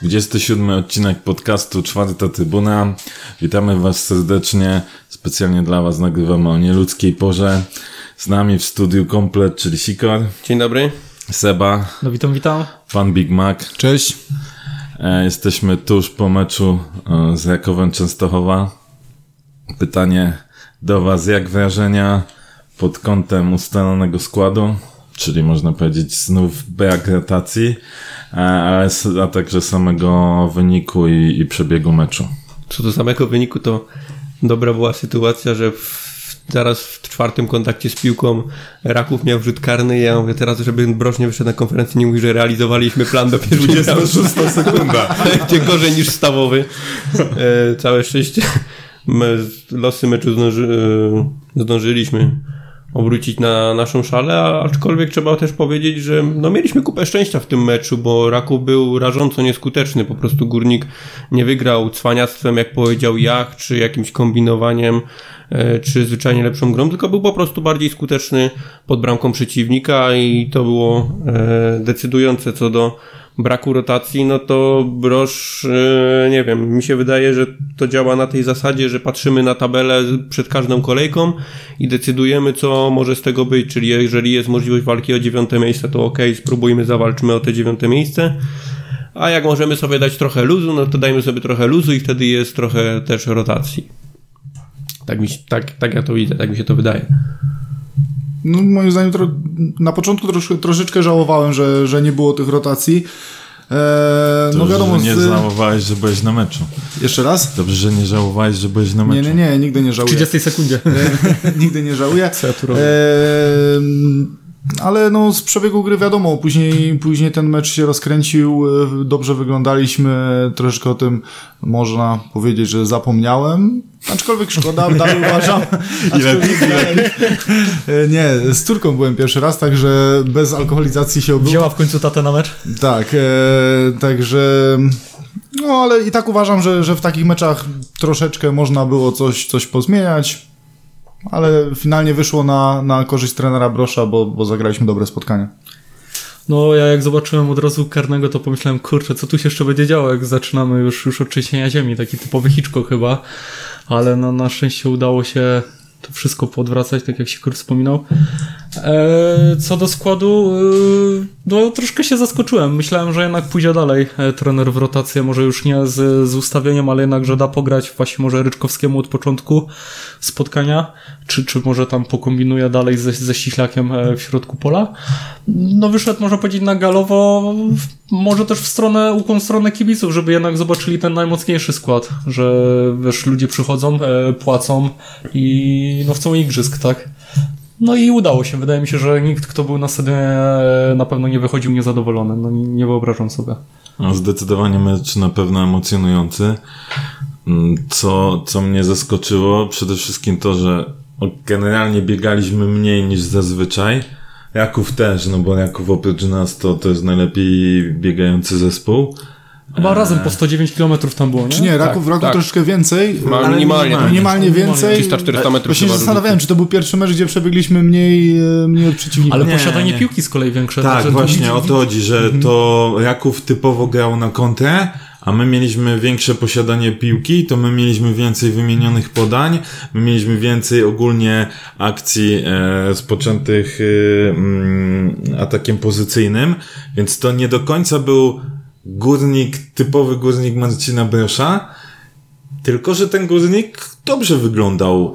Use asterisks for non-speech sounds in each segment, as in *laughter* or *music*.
Dwudziesty siódmy odcinek podcastu Czwarta Trybuna. Witamy Was serdecznie. Specjalnie dla Was nagrywamy o nieludzkiej porze. Z nami w studiu komplet, czyli Sikor, Dzień dobry. Seba, No witam, witam. pan Big Mac. Cześć. E, Jesteśmy tuż po meczu e, z Rakowem Częstochowa. Pytanie do Was, jak wrażenia pod kątem ustalonego składu, czyli można powiedzieć znów brak rotacji, e, ale s- a także samego wyniku i, i przebiegu meczu. Co do samego wyniku, to dobra była sytuacja, że w, zaraz w czwartym kontakcie z piłką Raków miał wrzut karny. Ja mówię teraz, żeby Broż nie wyszedł na konferencję, nie mówi, że realizowaliśmy plan do pierwszej 26 sekunda. *laughs* Będzie gorzej niż stawowy. E, całe szczęście. My losy meczu zdąży, e, zdążyliśmy obrócić na naszą szalę, aczkolwiek trzeba też powiedzieć, że no mieliśmy kupę szczęścia w tym meczu, bo Raków był rażąco nieskuteczny. Po prostu Górnik nie wygrał cwaniactwem, jak powiedział Jach, czy jakimś kombinowaniem, czy zwyczajnie lepszą grą, tylko był po prostu bardziej skuteczny pod bramką przeciwnika i to było e, decydujące co do braku rotacji, no to Brosz, e, nie wiem, mi się wydaje, że to działa na tej zasadzie, że patrzymy na tabelę przed każdą kolejką i decydujemy, co może z tego być, czyli jeżeli jest możliwość walki o dziewiąte miejsce, to ok, spróbujmy, zawalczymy o te dziewiąte miejsce, a jak możemy sobie dać trochę luzu, no to dajmy sobie trochę luzu i wtedy jest trochę też rotacji. Tak, mi, się- tak, tak ja to widzę, tak mi się to wydaje. No, moim zdaniem tro, na początku trosz, troszeczkę żałowałem, że, że nie było tych rotacji. Eee, To no wiadomo, że nie z, żałowałeś, że byłeś na meczu. jeszcze raz? Dobrze, że nie żałowałeś, że byłeś na Nie, meczu. nie, nie, nigdy nie W żałuję. 30 sekundzie. nigdy nie żałuję. Co ja tu robię? Eee, ale no z przebiegu gry wiadomo, później, później ten mecz się rozkręcił, e, dobrze wyglądaliśmy, troszeczkę o tym można powiedzieć, że zapomniałem, aczkolwiek szkoda, dalej *laughs* uważam. aczkolwiek dalej- E, Nie, z córką byłem pierwszy raz, także bez alkoholizacji się obyło. Wzięła w końcu tatę na mecz? Tak, e, także. No, ale i tak uważam, że, że w takich meczach troszeczkę można było coś, coś pozmieniać, ale finalnie wyszło na, na korzyść trenera Brosza, bo, bo zagraliśmy dobre spotkanie. No ja jak zobaczyłem od razu karnego, to pomyślałem, kurczę, co tu się jeszcze będzie działo, jak zaczynamy już, już od trzęsienia ziemi, taki typowy Hitchcock chyba, ale no, na szczęście udało się to wszystko podwracać, tak jak się Kurt wspominał. E, co do składu, e, no troszkę się zaskoczyłem. Myślałem, że jednak pójdzie dalej e, trener w rotację, może już nie z, z ustawieniem, ale jednak, że da pograć właśnie może Ryczkowskiemu od początku spotkania, czy, czy może tam pokombinuje dalej ze, ze ściślakiem e, w środku pola. No wyszedł, można powiedzieć, na galowo, może też w stronę, ukłon stronę kibiców, żeby jednak zobaczyli ten najmocniejszy skład, że wiesz, ludzie przychodzą, e, płacą i no chcą igrzysk, tak? No i udało się. Wydaje mi się, że nikt, kto był na stadionie e, na pewno nie wychodził niezadowolony. No nie wyobrażam sobie. No, zdecydowanie mecz na pewno emocjonujący. Mm, Co, co mnie zaskoczyło, przede wszystkim to, że generalnie biegaliśmy mniej niż zazwyczaj. Jaków też, no bo Jaków oprócz nas to, to jest najlepiej biegający zespół. Chyba razem po 109 km tam było, nie? Czy nie, Raków, Raków tak. troszeczkę więcej, Ma- ale minimalnie. minimalnie więcej. 300-400 metrów Właśnie się zastanawiałem, czy to był pierwszy mecz, gdzie przebiegliśmy mniej, e, mniej od przeciwnika. Ale Nie, posiadanie nie. piłki z kolei większe. Tak, to właśnie widzi- o to chodzi, że to Jaków typowo grał na kontrę, a my mieliśmy większe posiadanie piłki, to my mieliśmy więcej wymienionych podań, my mieliśmy więcej ogólnie akcji e, rozpoczętych e, mm, atakiem pozycyjnym, więc to nie do końca był górnik, typowy górnik Marcina Brosza, tylko że ten górnik dobrze wyglądał.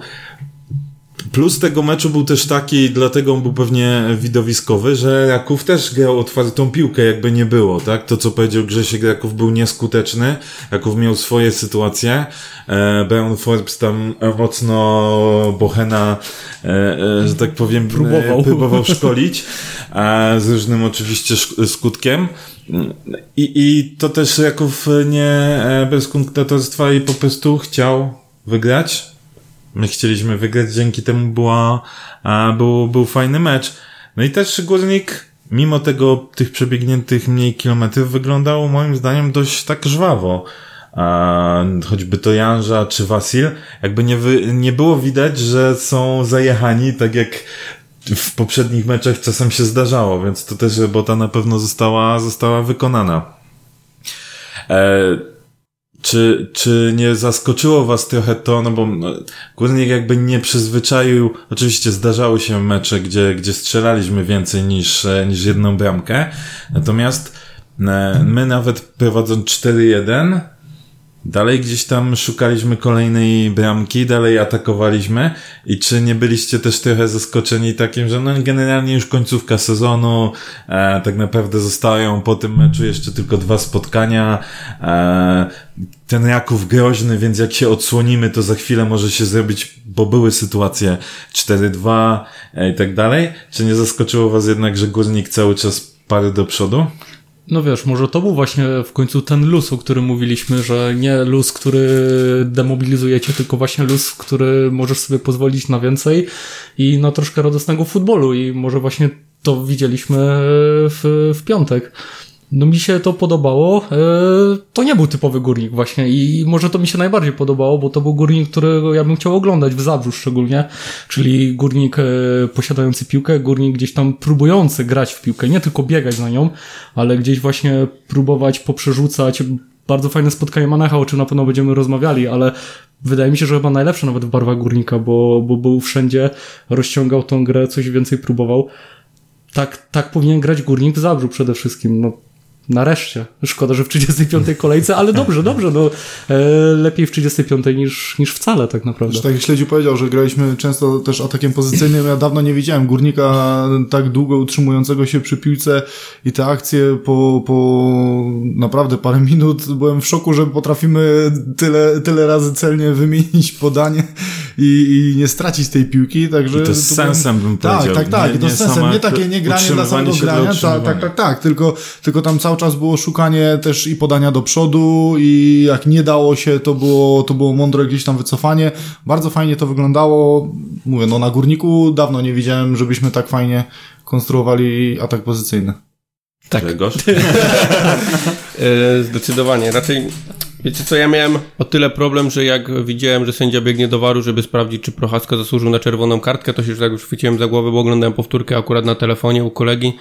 Plus tego meczu był też taki, dlatego on był pewnie widowiskowy, że Raków też grał otwartą piłkę, jakby nie było, tak? To, co powiedział Grzesiek, Raków był nieskuteczny, Raków miał swoje sytuacje, e, Brian Forbes tam mocno Bohena, e, e, że tak powiem, Próbował. E, próbował szkolić, a z różnym oczywiście szk- skutkiem. I, I to też Raków nie e, bez kunktatorstwa i po prostu chciał wygrać, My chcieliśmy wygrać, dzięki temu była, a, był, był fajny mecz. No i też Górnik, mimo tego, tych przebiegniętych mniej kilometrów, wyglądał moim zdaniem dość tak żwawo. a, choćby to Janża czy Wasil, jakby nie, wy, nie było widać, że są zajechani, tak jak w poprzednich meczach czasem się zdarzało, więc to też robota na pewno została, została wykonana. E, czy, czy nie zaskoczyło was trochę to, no bo no, Górnik jakby nie przyzwyczaił, oczywiście zdarzały się mecze, gdzie, gdzie strzelaliśmy więcej niż, e, niż jedną bramkę, natomiast e, my nawet prowadząc 4-1, Dalej gdzieś tam szukaliśmy kolejnej bramki, dalej atakowaliśmy i czy nie byliście też trochę zaskoczeni takim, że no generalnie już końcówka sezonu, e, tak naprawdę zostają po tym meczu jeszcze tylko dwa spotkania, e, ten Jaków groźny, więc jak się odsłonimy, to za chwilę może się zrobić, bo były sytuacje 4-2 e, i tak dalej. Czy nie zaskoczyło was jednak, że Górnik cały czas pary do przodu? No wiesz, może to był właśnie w końcu ten luz, o którym mówiliśmy, że nie luz, który demobilizujecie, tylko właśnie luz, który możesz sobie pozwolić na więcej i na troszkę radosnego futbolu i może właśnie to widzieliśmy w, w piątek. No mi się to podobało. E, to nie był typowy górnik właśnie i może to mi się najbardziej podobało, bo to był górnik, którego ja bym chciał oglądać w Zabrzu szczególnie, czyli górnik e, posiadający piłkę, górnik gdzieś tam próbujący grać w piłkę, nie tylko biegać na nią, ale gdzieś właśnie próbować poprzerzucać. Bardzo fajne spotkanie Manacha, o czym na pewno będziemy rozmawiali, ale wydaje mi się, że chyba najlepsze nawet w barwach górnika, bo, bo był wszędzie, rozciągał tą grę, coś więcej próbował. Tak, tak powinien grać górnik w Zabrzu przede wszystkim. No, Nareszcie. Szkoda, że w 35 kolejce, ale dobrze, dobrze. No, e, lepiej w 35 niż, niż wcale tak naprawdę. Tak jak Śledziu powiedział, że graliśmy często też atakiem pozycyjnym. Ja dawno nie widziałem górnika tak długo utrzymującego się przy piłce i te akcje po, po naprawdę parę minut byłem w szoku, że potrafimy tyle, tyle razy celnie wymienić podanie i, i nie stracić tej piłki. Także I to z sensem bym tak, powiedział. Tak, tak, tak. I to z sensem. Nie takie nie granie dla samego grania. Tak, tak, tak, tak. Tylko, tylko tam cały czas było szukanie też i podania do przodu i jak nie dało się, to było, to było mądre gdzieś tam wycofanie. Bardzo fajnie to wyglądało. Mówię, no na górniku dawno nie widziałem, żebyśmy tak fajnie konstruowali atak pozycyjny. Tak. *laughs* E, zdecydowanie. Raczej Wiecie co, ja miałem o tyle problem, że jak widziałem, że sędzia biegnie do waru, żeby sprawdzić, czy Prochaska zasłużył na czerwoną kartkę, to się już tak już chwyciłem za głowę, bo oglądałem powtórkę akurat na telefonie u kolegi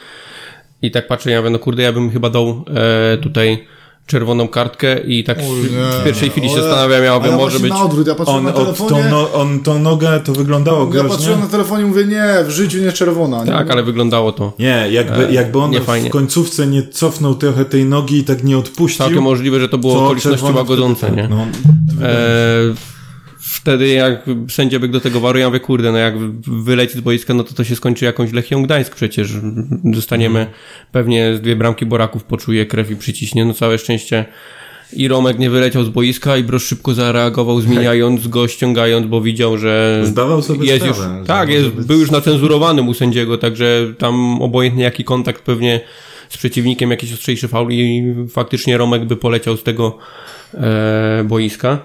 i tak patrzę, ja mówię, no kurde, ja bym chyba dał e, tutaj czerwoną kartkę i tak w, pierwszej chwili się zastanawiam, ja, ja może być... na odwrót, ja patrzyłem on, na telefonie... Tą, no, on tą nogę, to wyglądało Ja groźnie. patrzyłem na telefonie i mówię, nie, w życiu nie czerwona. Tak, nie? ale wyglądało to. Nie, jakby, E, jakby on nie w fajnie. końcówce nie cofnął trochę tej nogi i tak nie odpuścił. Całkiem możliwe, że to było okoliczności łagodzące, nie? No, E, wtedy jak sędzia biegł do tego waru, ja mówię, kurde, no jak wyleci z boiska, no to to się skończy jakąś Lechią Gdańsk przecież. Dostaniemy pewnie z dwie bramki Boraków, poczuje krew i przyciśnie, no całe szczęście i Romek nie wyleciał z boiska i Broż szybko zareagował, *laughs* zmieniając go, ściągając, bo widział, że Zdawał sobie jest już, sprawę, że tak, jest, być- był już nacenzurowanym u sędziego, także tam obojętnie jaki kontakt pewnie z przeciwnikiem, jakiś ostrzejszy faul i faktycznie Romek by poleciał z tego e, boiska.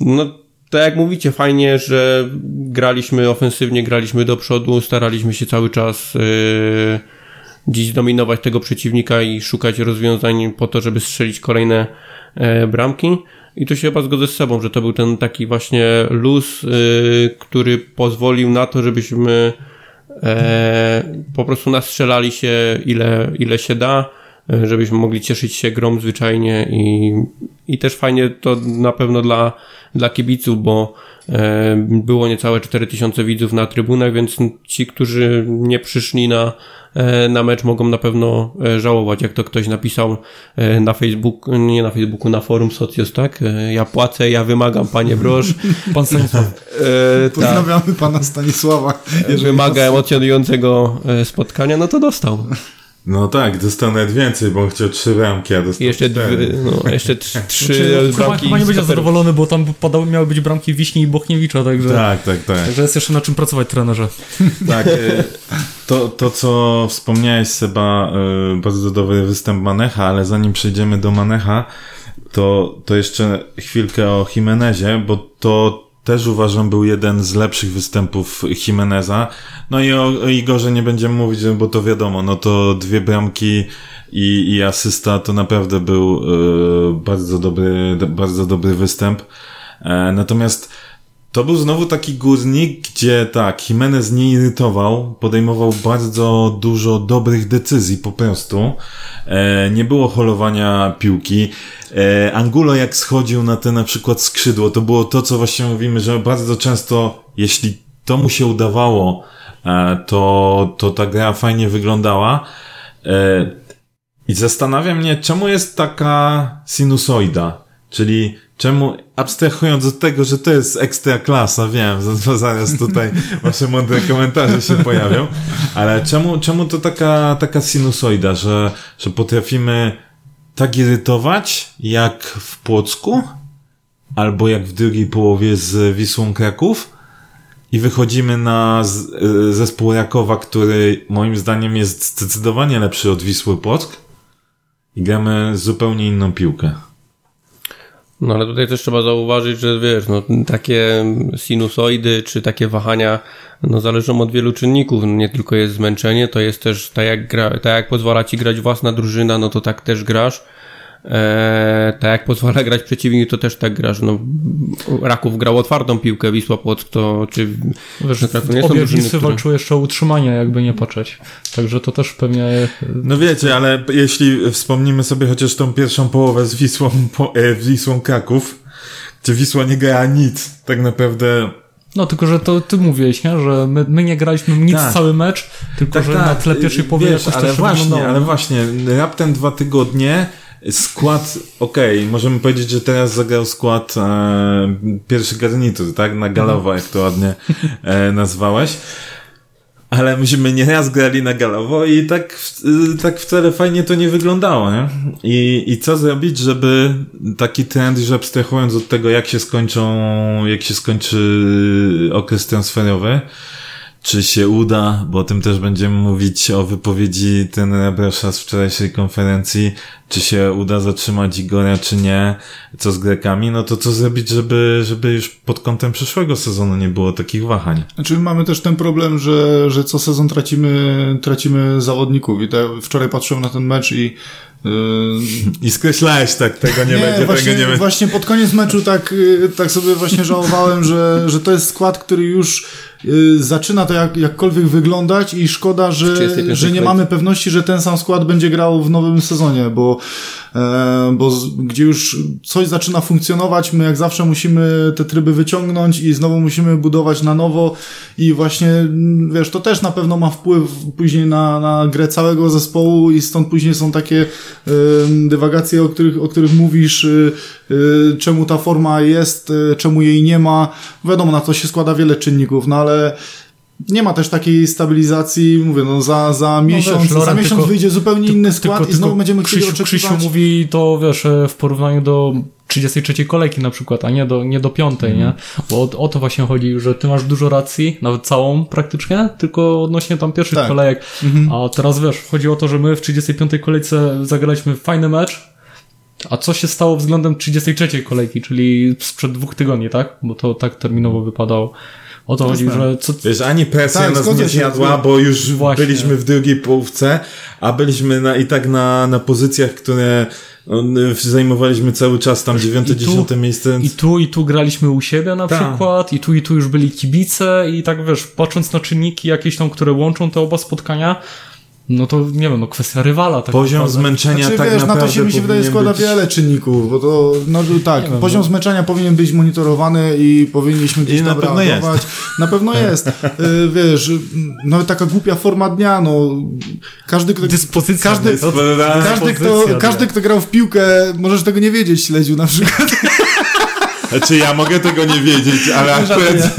No, tak jak mówicie, fajnie, że graliśmy ofensywnie, graliśmy do przodu, staraliśmy się cały czas e, dziś dominować tego przeciwnika i szukać rozwiązań po to, żeby strzelić kolejne e, bramki. I tu się chyba zgodzę z sobą, że to był ten taki właśnie luz, e, który pozwolił na to, żebyśmy e, po prostu nastrzelali się ile, ile się da, żebyśmy mogli cieszyć się grą zwyczajnie i, i też fajnie to na pewno dla, dla kibiców, bo e, było niecałe 4000 widzów na trybunach, więc ci, którzy nie przyszli na, e, na mecz mogą na pewno żałować, jak to ktoś napisał e, na Facebooku, nie na Facebooku, na forum Socios, tak? Ja płacę, ja wymagam, panie Broż. *laughs* Pan Stanisław. E, tak. Pozdrawiamy pana Stanisława. wymaga emocjonującego spotkania, no to dostał. No tak, dostał nawet więcej, bo on chciał trzy ramki, a dostał jeszcze, cztery. dwie, no, *laughs* jeszcze trzy, trzy Chyba, bramki. chyba nie będzie zadowolony, bo tam padały, miały być bramki Wiśni i Bochniewicza, także, Tak, tak, tak. także jest jeszcze na czym pracować trenerze. *laughs* Tak, y, to, to co wspomniałeś Seba, y, bardzo dobry występ Manecha, ale zanim przejdziemy do Manecha, to, to jeszcze chwilkę o Jimenezie, bo to też uważam był jeden z lepszych występów Jimeneza. No i o, o Igorze nie będziemy mówić, bo to wiadomo, no to dwie bramki i, i asysta to naprawdę był e, bardzo dobry, bardzo dobry występ. E, natomiast to był znowu taki górnik, gdzie tak, Jimenez nie irytował, podejmował bardzo dużo dobrych decyzji po prostu. E, nie było holowania piłki. E, Angulo jak schodził na te na przykład skrzydło, to było to, co właśnie mówimy, że bardzo często, jeśli to mu się udawało, e, to, to ta gra fajnie wyglądała. E, I zastanawia mnie, czemu jest taka sinusoida, czyli Czemu, abstrahując od tego, że to jest ekstra klasa, wiem, *laughs* zaraz tutaj wasze mądre komentarze się pojawią, ale czemu, czemu to taka, taka sinusoida, że, że potrafimy tak irytować, jak w Płocku, albo jak w drugiej połowie z Wisłą Kraków, i wychodzimy na zespół Rakowa, który moim zdaniem jest zdecydowanie lepszy od Wisły Płock i gramy zupełnie inną piłkę. No ale tutaj też trzeba zauważyć, że wiesz, no, takie sinusoidy czy takie wahania no, zależą od wielu czynników. Nie tylko jest zmęczenie, to jest też tak jak, gra, tak jak pozwala ci grać własna drużyna, no to tak też grasz. Eee, tak jak pozwala *laughs* grać przeciwnik, to też tak grasz. No, Raków grał otwartą piłkę, Wisła Płock to, czy Wiesz, to nie obie Wisły które... walczyły jeszcze o utrzymanie, jakby nie patrzeć. Także to też pewnie... No wiecie, ale jeśli wspomnimy sobie chociaż tą pierwszą połowę z Wisłą, po, e, Wisłą Kraków, gdzie Wisła nie gra nic, tak naprawdę no, tylko że to ty mówiłeś, nie? że my, my nie graliśmy nic tak. cały mecz, tylko tak, że tak. na tle pierwszej połowy jakoś ale właśnie, ale właśnie, raptem dwa tygodnie Skład, okej, okay, możemy powiedzieć, że teraz zagrał skład e, pierwszy garnitur, tak? Na galowo, jak to ładnie e, nazwałeś. Ale myśmy nieraz grali na galowo i tak, tak wcale fajnie to nie wyglądało, nie? I, I co zrobić, żeby taki trend, że abstrahując od tego, jak się skończą, jak się skończy okres transferowy, czy się uda, bo o tym też będziemy mówić o wypowiedzi tenera Brosza z wczorajszej konferencji, czy się uda zatrzymać Igora, czy nie, co z Grekami, no to co zrobić, żeby, żeby już pod kątem przyszłego sezonu nie było takich wahań? Znaczy mamy też ten problem, że, że co sezon tracimy, tracimy zawodników i te, wczoraj patrzyłem na ten mecz i i skreślałeś tak, tego nie, nie będzie, właśnie, tego nie będzie. Właśnie pod koniec meczu tak, y, tak sobie właśnie żałowałem, że, że to jest skład, który już y, zaczyna to jak, jakkolwiek wyglądać i szkoda, że, że nie mamy pewności, że ten sam skład będzie grał w nowym sezonie, bo E, bo gdzie już coś zaczyna funkcjonować, my jak zawsze musimy te tryby wyciągnąć i znowu musimy budować na nowo i właśnie, wiesz, to też na pewno ma wpływ później na, na grę całego zespołu i stąd później są takie dywagacje, o których, o których mówisz, y, y, czemu ta forma jest, y, czemu jej nie ma. Wiadomo, na to się składa wiele czynników, no ale nie ma też takiej stabilizacji, mówię, no za, za no miesiąc, wiesz, za miesiąc tylko, wyjdzie zupełnie inny skład tylko, i znowu będziemy Krzysiu, oczekiwać. Krzysiu mówi to, wiesz, e, w porównaniu do 33 kolejki na przykład, a nie do, nie do piątej, mm. nie? Mhm. Bo o, o, to właśnie chodzi, że ty masz dużo racji, nawet całą praktycznie, tylko odnośnie tam pierwszych tak. kolejek. Mm -hmm. A teraz wiesz, chodzi o to, że my w 35 kolejce zagraliśmy fajny mecz, a co się stało względem 33 kolejki, czyli sprzed dwóch tygodni, tak? Bo to tak terminowo wypadało. O to chodzi, że... Co... Wiesz, ani presja tak, nas nie zjadła, bo już Właśnie. byliśmy w drugiej połówce, a byliśmy na, i tak na, na pozycjach, które no, zajmowaliśmy cały czas tam dziewiąte, dziesiąte miejsce. I tu, i tu graliśmy u siebie na Ta. przykład, i tu, i tu już byli kibice, i tak wiesz, patrząc na czynniki jakieś tam, które łączą te oba spotkania, no to nie wiem, no kwestia rywala. Tak poziom naprawdę. zmęczenia znaczy, tak wiesz, naprawdę na to się mi się wydaje składa być... wiele czynników, bo to, no tak, wiem, poziom no. zmęczenia powinien być monitorowany i powinniśmy gdzieś I tam na pewno. Jest. Na pewno jest. Y, wiesz, nawet taka głupia forma dnia, no każdy, kto, Dyspozycja każdy, każdy, kto, każdy, kto grał w piłkę, możesz tego nie wiedzieć, śledził na przykład. Znaczy ja mogę tego nie wiedzieć, ale akurat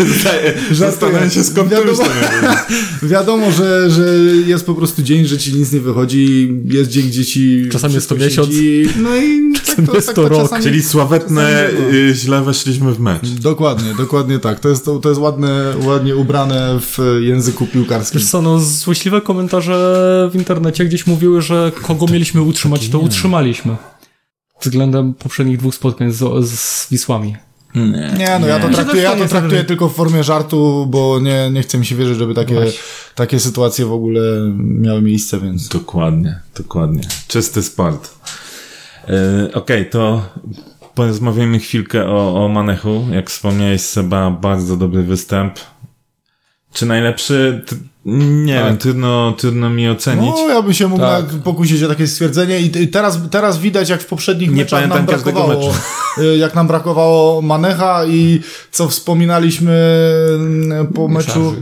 zastanawiam się skąd wiadomo, to już *laughs* Wiadomo, że, że jest po prostu dzień, że ci nic nie wychodzi, jest dzień, gdzie ci Czasami jest to miesiąc. No i czasami tak to, jest tak to, rok. Czasami, Czyli sławetne y, źle weszliśmy w mecz. Dokładnie, dokładnie tak. To jest, to, to jest ładne, ładnie ubrane w języku piłkarskim. Wiesz co, no złośliwe komentarze w internecie gdzieś mówiły, że kogo mieliśmy utrzymać, to utrzymaliśmy względem poprzednich dwóch spotkań z, z Wisłami. Nie, Nie, no ja to traktuję, ja to traktuję tylko w formie żartu, bo nie, nie chce mi się wierzyć, żeby takie, Właśnie. takie sytuacje w ogóle miały miejsce, więc... Dokładnie, dokładnie. Czysty sport. Yy, Okej, to porozmawiamy chwilkę o, o Manechu. Jak wspomniałeś, Seba, bardzo dobry występ. Czy najlepszy? Nie Tak. wiem, trudno, trudno mi ocenić. No, ja bym się mógł Tak. pokusić o takie stwierdzenie i, teraz, teraz widać, jak w poprzednich Nie meczach nam brakowało, *laughs* y, jak nam brakowało Manecha i co wspominaliśmy mm, po meczu,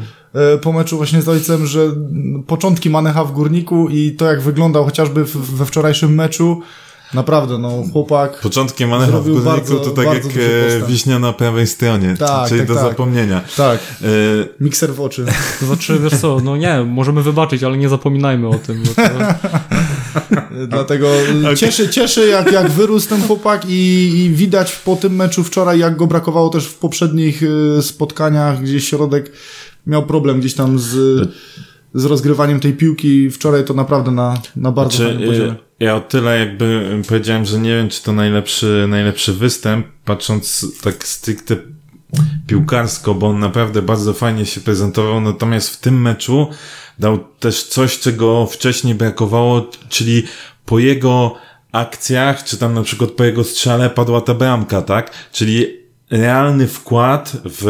y, po meczu właśnie z ojcem, że początki Manecha w Górniku i to, jak wyglądał chociażby we wczorajszym meczu, naprawdę, no, chłopak... Początkiem Manecha w bardzo- to tak jak e, wiśnia na prawej stronie, Tak, czyli tak, do tak. zapomnienia. Tak, E, mikser w oczy. *laughs* Znaczy, wiesz co, no nie, możemy wybaczyć, ale nie zapominajmy o tym. Bo to, *laughs* Dlatego cieszy, cieszy jak, jak wyrósł ten chłopak i, i widać po tym meczu wczoraj, jak go brakowało też w poprzednich y, spotkaniach, gdzie środek miał problem gdzieś tam z, z rozgrywaniem tej piłki. Wczoraj to naprawdę na, na bardzo Czy, fajnym poziomie. Ja o tyle jakby powiedziałem, że nie wiem, czy to najlepszy, najlepszy występ, patrząc tak stricte piłkarsko, bo on naprawdę bardzo fajnie się prezentował, natomiast w tym meczu dał też coś, czego wcześniej brakowało, czyli po jego akcjach, czy tam na przykład po jego strzale padła ta bramka, tak? Czyli realny wkład w,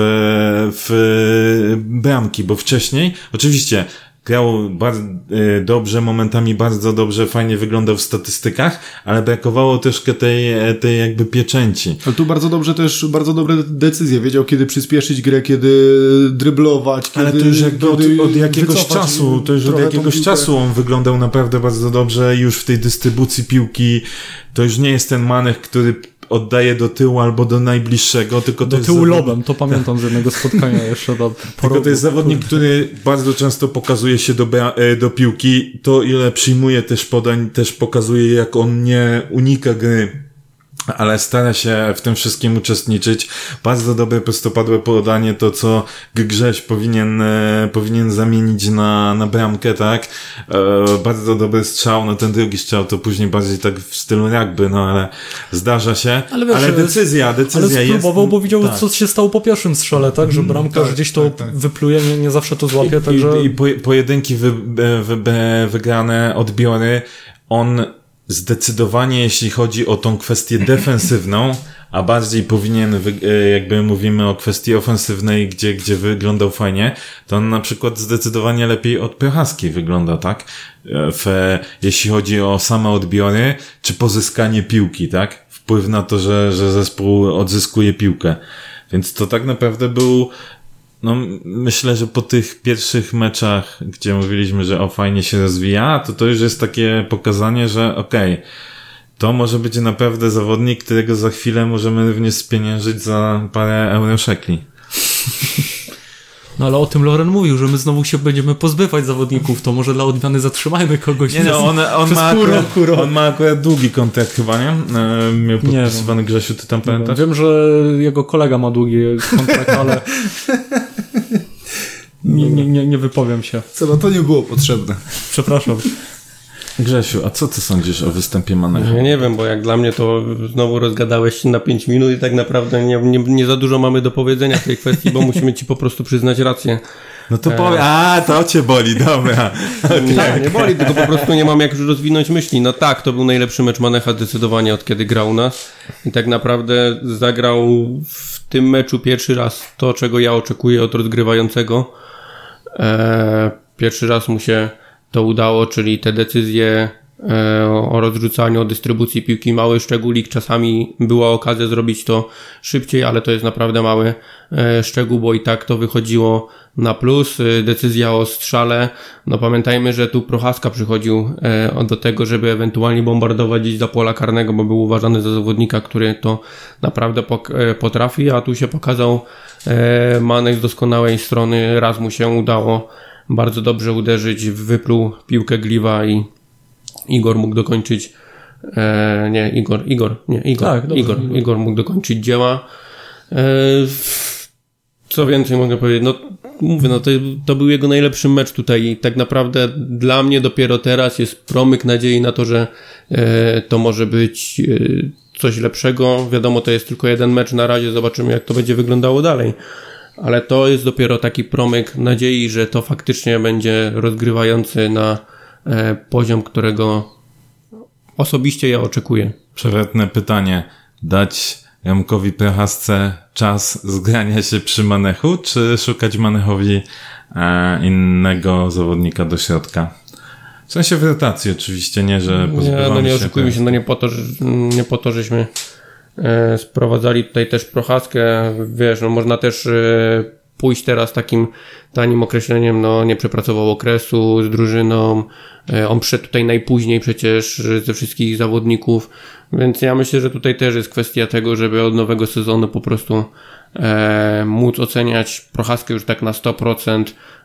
w bramki, bo wcześniej, oczywiście, grał bardzo e, dobrze, momentami bardzo dobrze, fajnie wyglądał w statystykach, ale brakowało troszkę tej, e, tej jakby pieczęci. Ale tu bardzo dobrze też, bardzo dobre decyzje. Wiedział, kiedy przyspieszyć grę, kiedy dryblować, kiedy... Ale to już jakby od, od jakiegoś czasu, to już od jakiegoś czasu on wyglądał naprawdę bardzo dobrze już w tej dystrybucji piłki. To już nie jest ten manech, który oddaje do tyłu albo do najbliższego, tylko to do tyłu zawodnik- lobem, to pamiętam z jednego spotkania *laughs* jeszcze do Tylko to jest zawodnik, który bardzo często pokazuje się do, e, do piłki. To, ile przyjmuje też podań, też pokazuje, jak on nie unika gry, ale stara się w tym wszystkim uczestniczyć. Bardzo dobre prostopadłe podanie, to co Grześ powinien, e, powinien zamienić na, na bramkę, tak? E, bardzo dobry strzał, no ten drugi strzał to później bardziej tak w stylu rugby, no ale zdarza się. Ale wiesz, ale decyzja, decyzja Ale jest. spróbował, bo widział, tak. co się stało po pierwszym strzale, tak? Że bramkarz tak, gdzieś to tak, tak. wypluje, nie, nie zawsze to złapie, także... I, i poje- pojedynki wy, wy, wy, wygrane, odbiory, on zdecydowanie, jeśli chodzi o tą kwestię defensywną, a bardziej powinien, e, jakby mówimy o kwestii ofensywnej, gdzie, gdzie wyglądał fajnie, to on na przykład zdecydowanie lepiej od Prochaski wygląda, tak? E, W, jeśli chodzi o same odbiory, czy pozyskanie piłki, tak? Wpływ na to, że, że zespół odzyskuje piłkę. Więc to tak naprawdę był no, myślę, że po tych pierwszych meczach, gdzie mówiliśmy, że o fajnie się rozwija, to to już jest takie pokazanie, że okej, to może być naprawdę zawodnik, którego za chwilę możemy również spieniężyć za parę euroszekli. No ale o tym Loren mówił, że my znowu się będziemy pozbywać zawodników, to może dla odmiany zatrzymajmy kogoś. Nie no, on, on, ma akurat, on ma akurat długi kontrakt chyba, nie? E, Miał Nie podpisywany Grzesiu, ty tam pamiętasz? Wiem, że jego kolega ma długi kontrakt, ale *laughs* nie, nie, nie, nie wypowiem się. Co, no to nie było potrzebne. Przepraszam. Grzesiu, a co ty sądzisz o występie Manecha? Ja nie wiem, bo jak dla mnie to znowu rozgadałeś się na 5 minut i tak naprawdę nie, nie, nie za dużo mamy do powiedzenia w tej kwestii, bo musimy ci po prostu przyznać rację. No to powie, a to cię boli, dobra. Nie, *laughs* nie boli, tylko po prostu nie mam jak już rozwinąć myśli. No tak, to był najlepszy mecz Manecha zdecydowanie od kiedy grał u nas. I tak naprawdę zagrał w tym meczu pierwszy raz to, czego ja oczekuję od rozgrywającego. Eee, pierwszy raz mu się to udało, czyli te decyzje e, o rozrzucaniu, o dystrybucji piłki, mały szczególik. Czasami była okazja zrobić to szybciej, ale to jest naprawdę mały e, szczegół, bo i tak to wychodziło na plus. E, Decyzja o strzale. No pamiętajmy, że tu Prochaska przychodził e, do tego, żeby ewentualnie bombardować gdzieś za pola karnego, bo był uważany za zawodnika, który to naprawdę e, potrafi, a tu się pokazał e, Manek z doskonałej strony. Raz mu się udało bardzo dobrze uderzyć, wypluł piłkę Gliwa i Igor mógł dokończyć e, nie, Igor, Igor, nie, Igor, Tak, dobrze, Igor, Igor. Igor mógł dokończyć dzieła. E, co więcej mogę powiedzieć, no mówię, no to, to był jego najlepszy mecz tutaj i tak naprawdę dla mnie dopiero teraz jest promyk nadziei na to, że e, to może być e, coś lepszego. Wiadomo, to jest tylko jeden mecz na razie, zobaczymy jak to będzie wyglądało dalej. Ale to jest dopiero taki promyk nadziei, że to faktycznie będzie rozgrywający na poziom, którego osobiście ja oczekuję. Przewrotne pytanie. Dać Jamkowi Prochasce czas zgrania się przy Manechu, czy szukać Manechowi e, innego zawodnika do środka? W sensie w rotacji oczywiście, nie, że Nie, pozbywamy no nie oszukujmy się, no nie po to, że, nie po to żeśmy e, sprowadzali tutaj też Prochaskę, wiesz, no można też e, pójść teraz takim tanim określeniem, no nie przepracował okresu z drużyną, e, on przyszedł tutaj najpóźniej przecież ze wszystkich zawodników, więc ja myślę, że tutaj też jest kwestia tego, żeby od nowego sezonu po prostu e, móc oceniać Prochaskę już tak na 100%,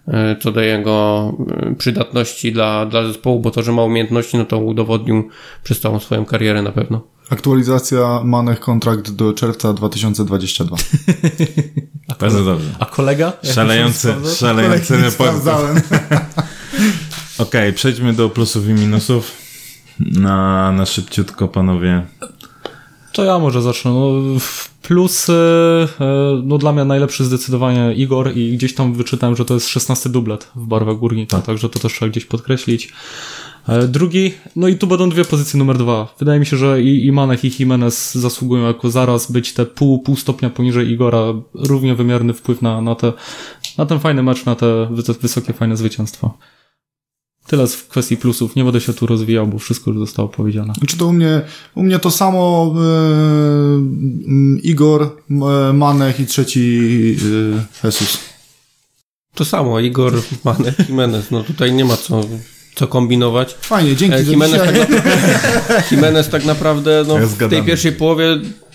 e, co do jego e, przydatności dla, dla zespołu, bo to, że ma umiejętności, no to udowodnił przez całą swoją karierę na pewno. Aktualizacja Manech kontrakt do czerwca 2022. *laughs* Bardzo dobrze. A kolega? Jak Szalejący, szalejący report. *laughs* Okej, przejdźmy do plusów i minusów. Na, na szybciutko, panowie. To ja może zacznę. No, w plusy, e, no dla mnie najlepszy zdecydowanie Igor i gdzieś tam wyczytałem, że to jest 16 dublet w barwach górnika, także to też trzeba gdzieś podkreślić. E, Drugi, no i tu będą dwie pozycje numer dwa. Wydaje mi się, że i, i Manek i Jimenez zasługują jako zaraz być te pół, pół stopnia poniżej Igora. Równie wymierny wpływ na, na, te, na ten fajny mecz, na te wy- wysokie, fajne zwycięstwo. Tyle w kwestii plusów. Nie będę się tu rozwijał, bo wszystko już zostało powiedziane. Czy to u mnie, u mnie to samo e, Igor, e, Manech i trzeci e, Jesus. To samo, Igor, *laughs* Manek, Jimenez, no tutaj nie ma co, co kombinować. Fajnie, dzięki E, Jimenez tak, dzisiaj. naprawdę, *laughs* Jimenez tak naprawdę no, Ja w tej pierwszej połowie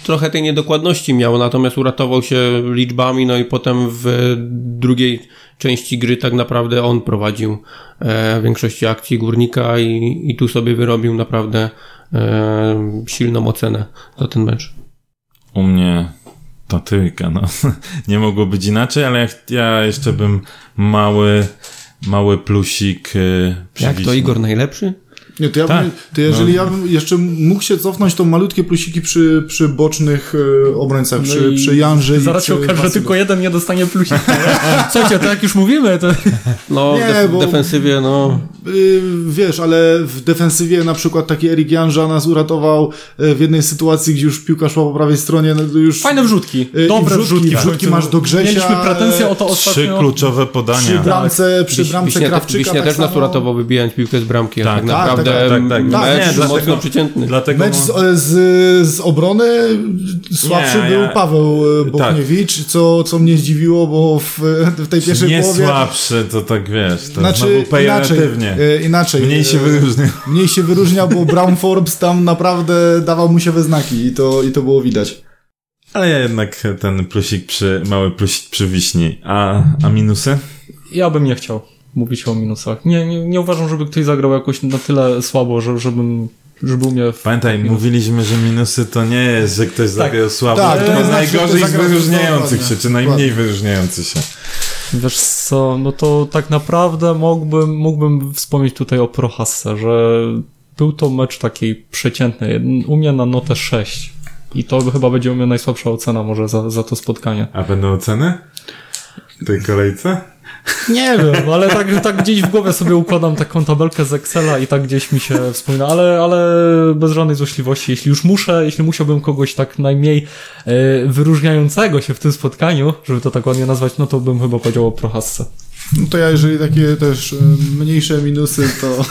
trochę tej niedokładności miał, natomiast uratował się liczbami, no i potem w drugiej części gry tak naprawdę on prowadził e, większości akcji górnika i, i tu sobie wyrobił naprawdę e, silną ocenę za ten mecz. U mnie to trójka, no. *laughs* Nie mogło być inaczej, ale ja, ja jeszcze bym mały, mały plusik y, Jak to. Igor najlepszy? Nie, to ja Tak. bym, to jeżeli ja bym jeszcze mógł się cofnąć, to malutkie plusiki przy, przy bocznych e, obrońcach, przy, No przy Janży i Zaraz się przy okaże, że tylko jeden nie dostanie plusika. *laughs* Słuchajcie, to jak już mówimy, to... No, Nie, w def- bo- defensywie, no, Y, Wiesz, ale w defensywie na przykład taki Erik Janża nas uratował e, w jednej sytuacji, gdzie już piłka szła po prawej stronie, no już... Fajne wrzutki. Y, Dobre wrzutki, wrzutki. wrzutki masz do Grzesia, Mieliśmy pretensje o to Trzy ostatnio. kluczowe Przy podania. bramce, przy bramce Wiśnia, Krawczyka Wiśnia tak też nas samo. uratował wybijając piłkę z bramki. Tak, Tak, tak, naprawdę tak, tak, tak. mecz Nie, mocno dlatego- przeciętny. Dlatego Mecz z, z, z obrony słabszy Nie, był ja- Paweł e, Bochniewicz, co, co mnie zdziwiło, bo w, w tej pierwszej nie połowie... słabszy, to tak wiesz, to Znaczy, inaczej, pejoratywnie. e, inaczej. Mniej się e, wyróżnia. Mniej się wyróżniał, bo Brown Forbes tam naprawdę dawał mu się we znaki i to, i to było widać. Ale ja jednak ten plusik przy, mały plusik przy wiśni. A, a minusy? Ja bym nie chciał mówić o minusach. Nie, nie, nie uważam, żeby ktoś zagrał jakoś na tyle słabo, że, żebym, żeby mnie... W... Pamiętaj, mówiliśmy, że minusy to nie jest, że ktoś zagrał słabo, tak, to znaczy, najgorzej z wyróżniających się, czy najmniej wyróżniający się. Wiesz co, no to tak naprawdę mógłbym, mógłbym wspomnieć tutaj o Prohasse, że był to mecz taki przeciętny. U mnie na notę 6. I to chyba będzie u mnie najsłabsza ocena może za, za to spotkanie. A będą oceny? W tej kolejce? Nie wiem, ale tak, tak gdzieś w głowie sobie układam taką tabelkę z Excela i tak gdzieś mi się wspomina, ale, ale bez żadnej złośliwości. Jeśli już muszę, jeśli musiałbym kogoś tak najmniej e, wyróżniającego się w tym spotkaniu, żeby to tak ładnie nazwać, no to bym chyba powiedział o Prohassce. No to ja, jeżeli takie też e, mniejsze minusy, to,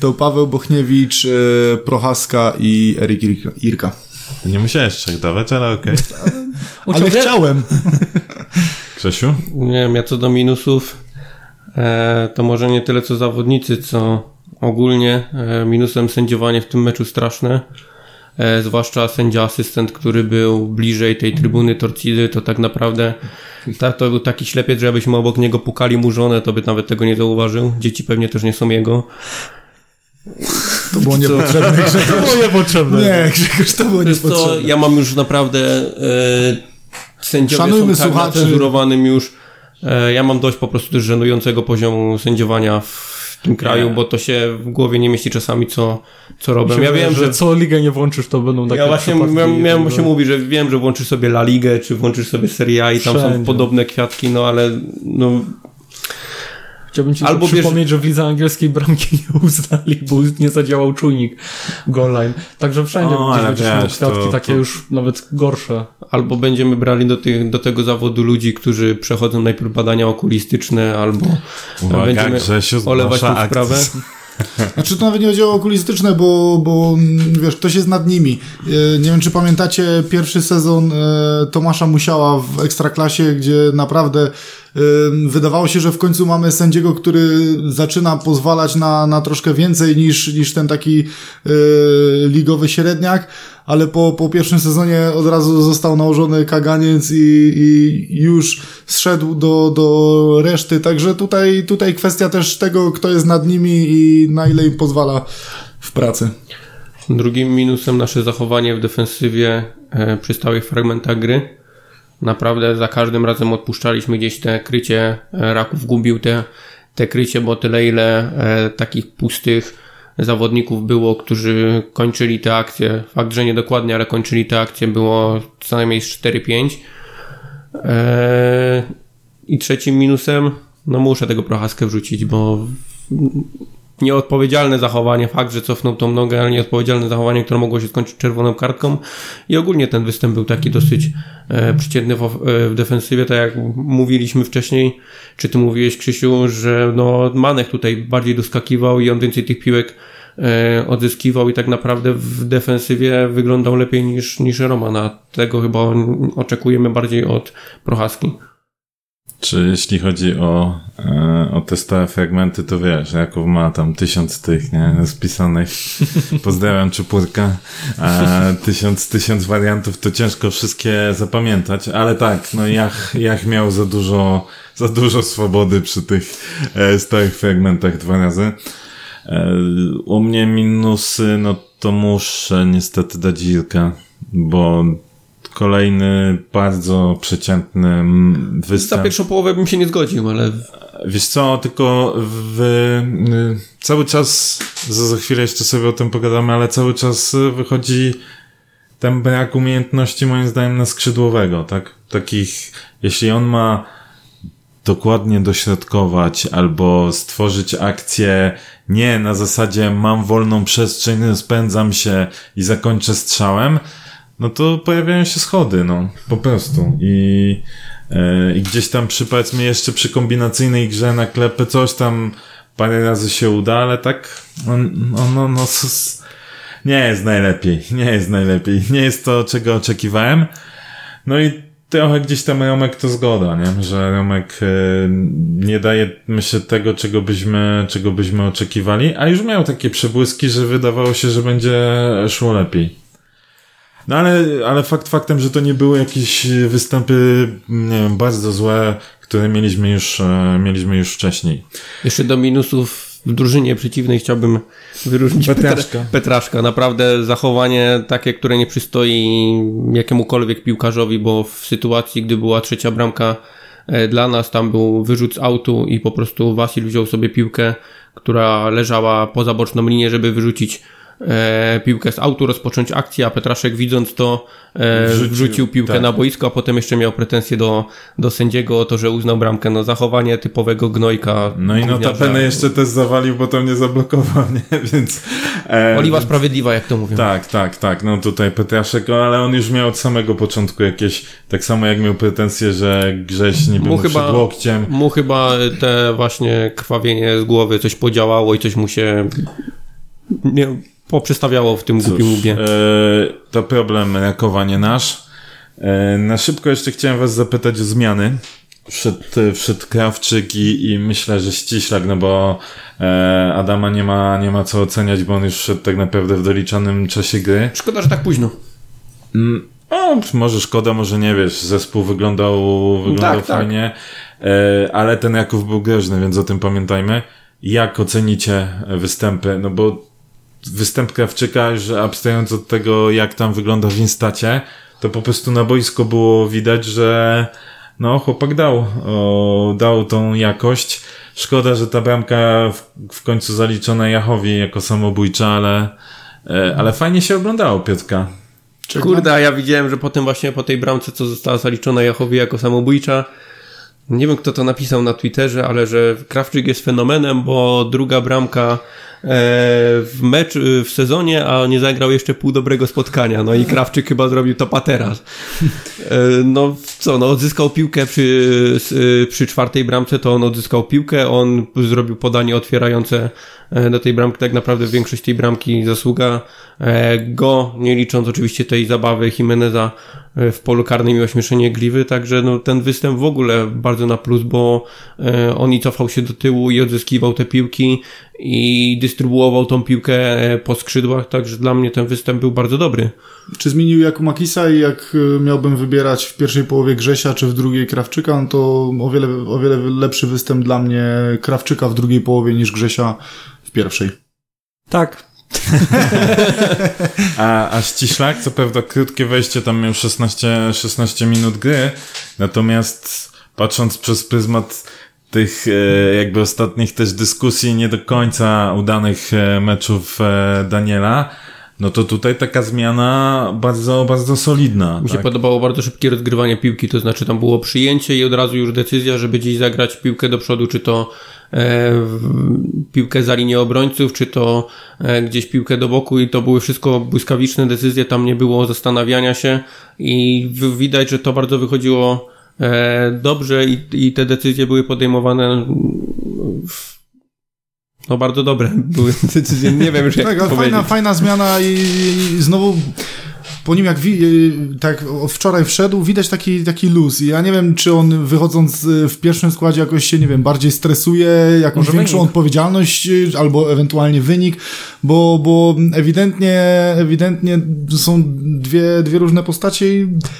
to Paweł Bochniewicz, e, Prochaska i Erik Irka-. Nie musiałeś trzech dawać, ale okej. Ale chciałem. Grzesiu? Nie wiem, ja co do minusów, e, to może nie tyle co zawodnicy, co ogólnie e, minusem sędziowanie w tym meczu straszne. E, zwłaszcza sędzia asystent, który był bliżej tej trybuny Torcidy, to tak naprawdę ta, to był taki ślepiec, że abyśmy obok niego pukali mu żonę, to by nawet tego nie zauważył. Dzieci pewnie też nie są jego. To było niepotrzebne, Grzegorz. To było niepotrzebne. Nie, Grzegorz, to było Wiesz co, niepotrzebne. ja mam już naprawdę sędziowie Szanujmy są tak słuchaczy. już. E, ja mam dość po prostu też żenującego poziomu sędziowania w tym kraju, Nie. bo to się w głowie nie mieści czasami, co, co robią. Ja wiem, że co ligę nie włączysz, to będą takie ja właśnie miałem, miałem że- właśnie mówić, że wiem, że włączysz sobie La Ligę, czy włączysz sobie Serie A i tam są Wszędzie. podobne kwiatki, no ale no, Chciałbym ci Albo Albo bierz- przypomnieć, że w lidze angielskiej bramki *laughs* nie uznali, bo nie zadziałał czujnik goal line. Także wszędzie O, gdzieś będziesz miał kwiatki to- takie to- już nawet gorsze. albo będziemy brali do, tych, do tego zawodu ludzi, którzy przechodzą najpierw badania okulistyczne, albo Uwaga, będziemy olewać tą sprawę. *laughs* Znaczy to nawet nie chodzi o okulistyczne, bo, bo mm, wiesz, ktoś jest nad nimi. E, Nie wiem, czy pamiętacie pierwszy sezon e, Tomasza Musiała w Ekstraklasie, gdzie naprawdę e, wydawało się, że w końcu mamy sędziego, który zaczyna pozwalać na, na troszkę więcej niż, niż ten taki e, ligowy średniak, ale po, po pierwszym sezonie od razu został nałożony kaganiec i, i już zszedł do, do reszty. Także tutaj, tutaj kwestia też tego, kto jest nad nimi i na ile im pozwala w pracy. Drugim minusem nasze zachowanie w defensywie e, przy stałych fragmentach gry. Naprawdę za każdym razem odpuszczaliśmy gdzieś te krycie. E, Raków gubił te, te krycie, bo tyle ile e, takich pustych zawodników było, którzy kończyli te akcje. Fakt, że nie dokładnie, ale kończyli te akcje było co najmniej z 4-5. E, I trzecim minusem, no muszę tego prochaskę wrzucić, bo nieodpowiedzialne zachowanie, fakt, że cofnął tą nogę, ale nieodpowiedzialne zachowanie, które mogło się skończyć czerwoną kartką i ogólnie ten występ był taki dosyć e, przeciętny w, e, w defensywie, tak jak mówiliśmy wcześniej, czy ty mówiłeś Krzysiu, że no Manek tutaj bardziej doskakiwał i on więcej tych piłek e, odzyskiwał i tak naprawdę w defensywie wyglądał lepiej niż, niż Roman, a tego chyba oczekujemy bardziej od Prochaski. Czy jeśli chodzi o, e, o te stałe fragmenty, to wiesz, Jakub ma tam tysiąc tych, nie, spisanych. *laughs* Pozdrawiam Czupurka. E, tysiąc, tysiąc wariantów, to ciężko wszystkie zapamiętać, ale tak, no Jach, Jach miał za dużo, za dużo swobody przy tych e, stałych fragmentach dwa razy. U mnie minusy, no to muszę niestety dać Irka, bo kolejny bardzo przeciętny mm, Za występ. pierwszą połowę bym się nie zgodził, ale Wiesz co, tylko w, y, cały czas, za, za chwilę jeszcze sobie o tym pogadamy, ale cały czas wychodzi ten brak umiejętności moim zdaniem na skrzydłowego, tak? Takich, jeśli on ma dokładnie dośrodkować albo stworzyć akcję nie na zasadzie mam wolną przestrzeń, spędzam się i zakończę strzałem, no to pojawiają się schody, no, po prostu. I, e, i gdzieś tam przy, powiedzmy, jeszcze przy kombinacyjnej grze na klepę coś tam parę razy się uda, ale tak, no, no, no, no nie jest najlepiej, nie jest najlepiej, nie jest to, czego oczekiwałem. No i trochę gdzieś tam Romek to zgoda, nie? Że Romek e, nie daje, myślę, tego, czego byśmy, czego byśmy oczekiwali, a już miał takie przebłyski, że wydawało się, że będzie szło lepiej. No ale, ale fakt faktem, że to nie były jakieś występy, nie wiem, bardzo złe, które mieliśmy już, e, mieliśmy już wcześniej. Jeszcze do minusów w drużynie przeciwnej chciałbym wyróżnić Petraszka. Petra- Petraszka. Naprawdę zachowanie takie, które nie przystoi jakiemukolwiek piłkarzowi, bo w sytuacji, gdy była trzecia bramka e, dla nas, tam był wyrzut z autu i po prostu Wasil wziął sobie piłkę, która leżała poza boczną linię, żeby wyrzucić e, piłkę z autu, rozpocząć akcję, a Petraszek widząc to e, Wrzucił, wrzucił, piłkę tak. na boisko, a potem jeszcze miał pretensje do, do sędziego o to, że uznał bramkę. No zachowanie typowego gnojka. No i notabene jeszcze też zawalił, bo to mnie zablokował, *laughs* nie? Więc... E, Oliwa sprawiedliwa, jak to mówią. Tak, tak, tak. No tutaj Petraszek, ale on już miał od samego początku jakieś, tak samo jak miał pretensje, że Grześ mu chyba- przed łokciem. Mu chyba te właśnie krwawienie z głowy coś podziałało i coś mu się nie, poprzestawiało w tym głupim łbie. e, to problem Rakowa, nie nasz. E, na szybko jeszcze chciałem was zapytać o zmiany. Wszedł, wszedł Krawczyk i, i myślę, że ściślak, no bo e, Adama nie ma, nie ma co oceniać, bo on już wszedł tak naprawdę w doliczonym czasie gry. Szkoda, że tak późno. Mm, O, może szkoda, może nie wiesz, zespół wyglądał, wyglądał Tak, tak. fajnie, e, ale ten Jaków był groźny, więc o tym pamiętajmy. Jak ocenicie występy? No bo występ Krawczyka, już abstrahując od tego, jak tam wygląda w Instacie, to po prostu na boisko było widać, że no chłopak dał, o, dał tą jakość. Szkoda, że ta bramka w, w końcu zaliczona Jachowi jako samobójcza, ale, e, ale fajnie się oglądało Piotrka. Kurde, a ja widziałem, że potem właśnie po tej bramce, co została zaliczona Jachowi jako samobójcza, nie wiem kto to napisał na Twitterze, ale że Krawczyk jest fenomenem, bo druga bramka w mecz w sezonie, a nie zagrał jeszcze pół dobrego spotkania. No i Krawczyk chyba zrobił to teraz. E, no co, no odzyskał piłkę przy, przy czwartej bramce, to on odzyskał piłkę, on zrobił podanie otwierające e, do tej bramki, tak naprawdę większość tej bramki zasługa go, nie licząc oczywiście tej zabawy Jimeneza w polu karnym i ośmieszenie Gliwy, także no, ten występ w ogóle bardzo na plus, bo e, on i cofał się do tyłu i odzyskiwał te piłki i dystrybuował tą piłkę e, po skrzydłach, także dla mnie ten występ był bardzo dobry. Czy zmienił Jakumakisa i jak e, miałbym wybierać w pierwszej połowie Grzesia czy w drugiej Krawczyka, no to o wiele, o wiele lepszy występ dla mnie Krawczyka w drugiej połowie niż Grzesia w pierwszej. Tak, *laughs* a, a ściślak, co prawda krótkie wejście, tam miał 16, 16 minut gry, natomiast patrząc przez pryzmat tych e, jakby ostatnich też dyskusji nie do końca udanych e, meczów e, Daniela, no to tutaj taka zmiana bardzo, bardzo solidna. Mi się tak? podobało bardzo szybkie rozgrywanie piłki, to znaczy tam było przyjęcie i od razu już decyzja, żeby gdzieś zagrać piłkę do przodu, czy to e, piłkę za linię obrońców, czy to e, gdzieś piłkę do boku i to były wszystko błyskawiczne decyzje, tam nie było zastanawiania się i widać, że to bardzo wychodziło dobrze i, i te decyzje były podejmowane w no bardzo dobre *laughs* były decyzje, nie wiem już jak tak, fajna, fajna zmiana i, i znowu po nim jak y, tak wczoraj wszedł, widać taki, taki luz. I ja nie wiem, czy on wychodząc y, w pierwszym składzie jakoś się, nie wiem, bardziej stresuje, jakąś Może większą wynik. odpowiedzialność, y, albo ewentualnie wynik, bo, bo ewidentnie, ewidentnie są dwie, dwie różne postacie.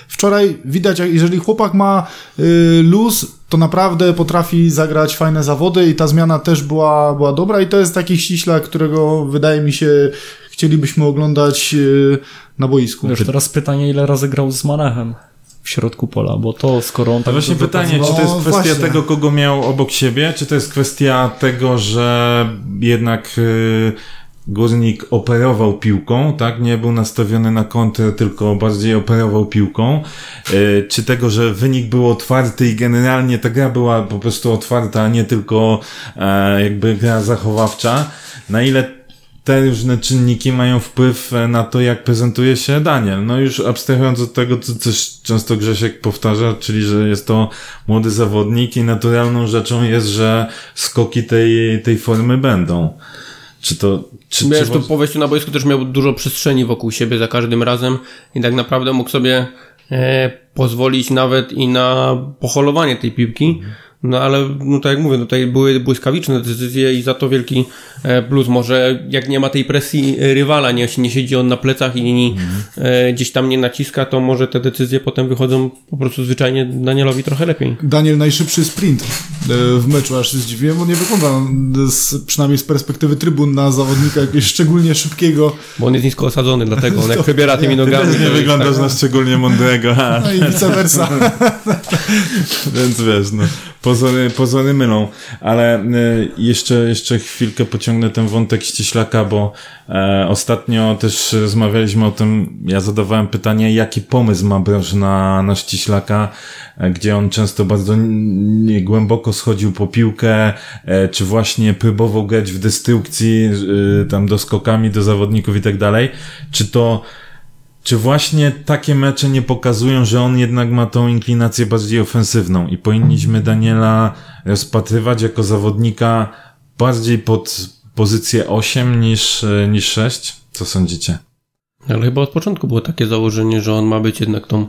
Wczoraj widać, jeżeli chłopak ma luz, to naprawdę potrafi zagrać fajne zawody i ta zmiana też była, była dobra i to jest taki ściśla, którego wydaje mi się chcielibyśmy oglądać na boisku. Wiesz, teraz pytanie, ile razy grał z Manechem w środku pola, bo to skoro on tak... właśnie pytanie, czy to jest kwestia właśnie. tego, kogo miał obok siebie, czy to jest kwestia tego, że jednak... Yy Górnik operował piłką, tak? Nie był nastawiony na kontrę, tylko bardziej operował piłką. Yy, czy tego, że wynik był otwarty i generalnie ta gra była po prostu otwarta, a nie tylko e, jakby gra zachowawcza. Na ile te różne czynniki mają wpływ e, na to, jak prezentuje się Daniel. No już abstrahując od tego, co też często Grzesiek powtarza, czyli że jest to młody zawodnik i naturalną rzeczą jest, że skoki tej, tej formy będą. Czy to... Czy, Wiesz, czy... tu po wejściu na boisku też miał dużo przestrzeni wokół siebie za każdym razem i tak naprawdę mógł sobie e, pozwolić nawet i na poholowanie tej piłki. Mhm no ale, no tak jak mówię, tutaj były błyskawiczne decyzje i za to wielki e, plus. Może jak nie ma tej presji rywala, nie, nie siedzi on na plecach i nie, e, gdzieś tam nie naciska, to może te decyzje potem wychodzą po prostu zwyczajnie Danielowi trochę lepiej. Daniel najszybszy sprint e, w meczu, aż się zdziwiłem, bo nie wygląda z, przynajmniej z perspektywy trybun na zawodnika jakiegoś szczególnie szybkiego. Bo on jest nisko osadzony, dlatego on jak *laughs* wybiera tymi nogami. Nie wyglądasz tak, na szczególnie mądrego. No i vice versa. *laughs* Więc wiesz, no pozory, pozory mylą, ale y, jeszcze, jeszcze chwilkę pociągnę ten wątek ściślaka, bo e, ostatnio też rozmawialiśmy o tym, ja zadawałem pytanie, jaki pomysł ma Broż na, na ściślaka, e, gdzie on często bardzo głęboko schodził po piłkę, e, czy właśnie próbował grać w destrukcji, e, tam doskokami do zawodników i tak dalej, czy to czy właśnie takie mecze nie pokazują, że on jednak ma tą inklinację bardziej ofensywną i powinniśmy Daniela rozpatrywać jako zawodnika bardziej pod pozycję 8 niż, niż 6? Co sądzicie? Ale chyba od początku było takie założenie, że on ma być jednak tą,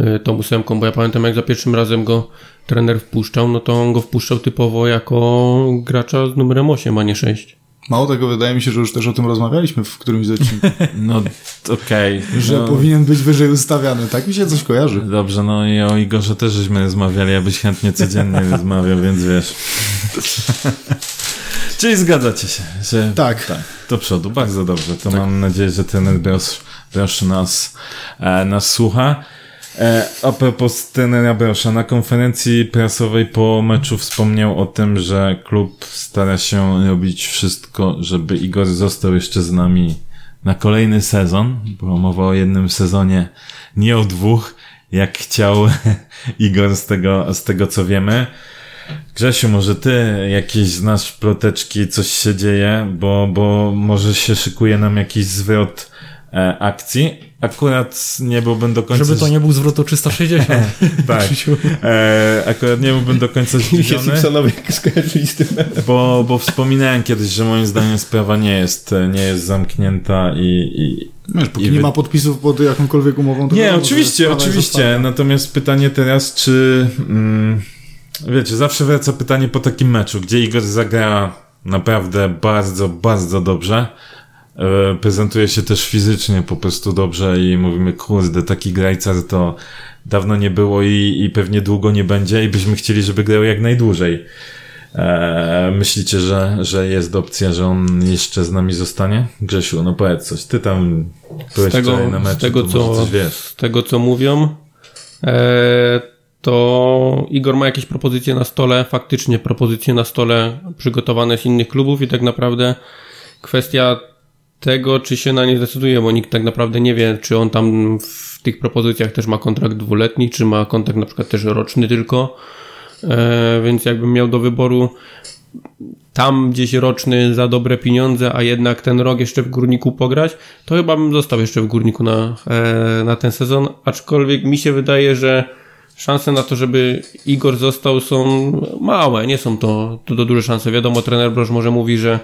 y, tą ósemką, bo ja pamiętam jak za pierwszym razem go trener wpuszczał, no to on go wpuszczał typowo jako gracza z numerem 8, a nie 6. Mało tego, wydaje mi się, że już też o tym rozmawialiśmy w którymś z odcinków. *laughs* No, okej. Okay. Że no. powinien być wyżej ustawiany. Tak mi się coś kojarzy. Dobrze, no i o Igorze też żeśmy rozmawiali, abyś chętnie codziennie *laughs* rozmawiał, więc wiesz. Czyli zgadzacie się, że... Tak. tak. Do przodu, bardzo dobrze. To tak. mam nadzieję, że ten Brosz nas, e, nas słucha. E, a propos trenera Brosza, na konferencji prasowej po meczu wspomniał o tym, że klub stara się robić wszystko, żeby Igor został jeszcze z nami na kolejny sezon, bo mowa o jednym sezonie, nie o dwóch, jak chciał *laughs* Igor z tego, z tego co wiemy. Grzesiu, może ty jakieś znasz ploteczki, coś się dzieje, bo, bo może się szykuje nam jakiś zwrot e, akcji. Akurat nie byłbym do końca... Żeby to nie był zwrot o 360. *laughs* tak. *laughs* E, akurat nie byłbym do końca *laughs* zdziwiony, Simpsonowie skojarzyli z tym. bo, bo wspominałem kiedyś, że moim zdaniem sprawa nie jest, nie jest zamknięta i, i, Wiesz, póki I nie wy- ma podpisów pod jakąkolwiek umową, to Nie, wiadomo, oczywiście, oczywiście. Natomiast pytanie teraz, czy. Mm, wiecie, zawsze wraca pytanie po takim meczu, gdzie Igor zagra naprawdę bardzo, bardzo dobrze. E, prezentuje się też fizycznie po prostu dobrze i mówimy, kurde, taki grajcar to dawno nie było i, i pewnie długo nie będzie i byśmy chcieli, żeby grał jak najdłużej. E, myślicie, że, że jest opcja, że on jeszcze z nami zostanie? Grzesiu, no powiedz coś. Ty tam byłeś Z tego, na meczu, z tego, co, z tego co mówią, e, to Igor ma jakieś propozycje na stole, faktycznie propozycje na stole przygotowane z innych klubów i tak naprawdę kwestia tego, czy się na nie zdecyduje, bo nikt tak naprawdę nie wie, czy on tam w tych propozycjach też ma kontrakt dwuletni, czy ma kontrakt na przykład też roczny tylko, e, więc jakbym miał do wyboru tam gdzieś roczny za dobre pieniądze, a jednak ten rok jeszcze w górniku pograć, to chyba bym został jeszcze w górniku na, e, na ten sezon. Aczkolwiek mi się wydaje, że szanse na to, żeby Igor został są małe, nie są to, to, to duże szanse. Wiadomo, trener Broż może mówi, że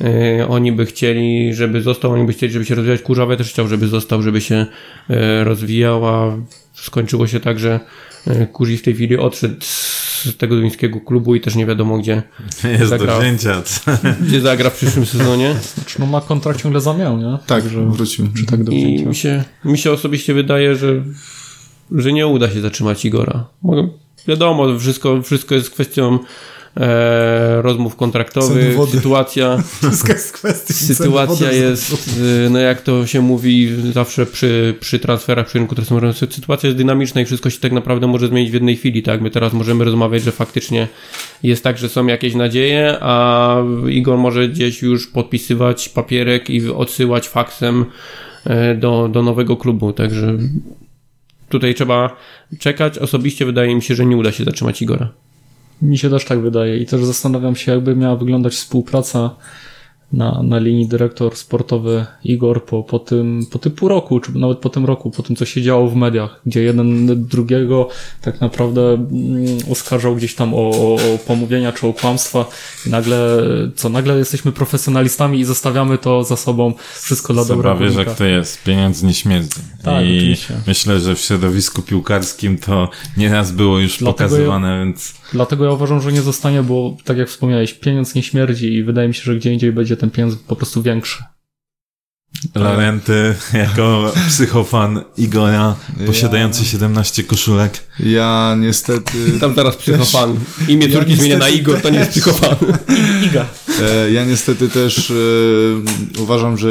e, oni by chcieli, żeby został, oni by chcieli, żeby się rozwijać. Kurzawe też chciał, żeby został, żeby się e, rozwijał, a skończyło się tak, że e, Kurzi w tej chwili odszedł z tego duńskiego klubu i też nie wiadomo gdzie *laughs* Jest zagrał. do wzięcia. *laughs* gdzie zagra w przyszłym sezonie. Znaczy, no ma kontrakt ciągle za miał, nie? Tak, Także- wrócimy. Czy tak do I mi się, mi się osobiście wydaje, że, że nie uda się zatrzymać Igora. Wiadomo, wszystko, wszystko jest kwestią e, rozmów kontraktowych, sytuacja, *laughs* jest sytuacja jest, y, no jak to się mówi zawsze przy, przy transferach, przy rynku transferowym, sytuacja jest dynamiczna i wszystko się tak naprawdę może zmienić w jednej chwili, tak? My teraz możemy rozmawiać, że faktycznie jest tak, że są jakieś nadzieje, a Igor może gdzieś już podpisywać papierek i odsyłać faksem e, do, do nowego klubu, także tutaj trzeba czekać. Osobiście wydaje mi się, że nie uda się zatrzymać Igora. Mi się też tak wydaje i też zastanawiam się, jakby miała wyglądać współpraca na, na linii dyrektor sportowy Igor po, po, tym, po tym pół roku, czy nawet po tym roku, po tym, co się działo w mediach, gdzie jeden drugiego tak naprawdę mm, oskarżał gdzieś tam o, o, o pomówienia czy o kłamstwa i nagle, co, nagle jesteśmy profesjonalistami i zostawiamy to za sobą wszystko dla dobra Chyba wiesz, jak to jest. Pieniądz nie śmierdzi. Tak, I oczywiście. myślę, że w środowisku piłkarskim to nieraz było już Dlatego pokazywane, więc Dlatego ja uważam, że nie zostanie, bo tak jak wspomniałeś, pieniądz nie śmierdzi i wydaje mi się, że gdzie indziej będzie ten pieniądz po prostu większy. Larenty *laughs* jako psychofan Igora, posiadający 17 koszulek. Ja niestety... *laughs* Tam zaraz psychofan. Imię Ja córki zmienia na Igor, to nie jest psychofan. *laughs* Iga. E, Ja niestety też e, uważam, że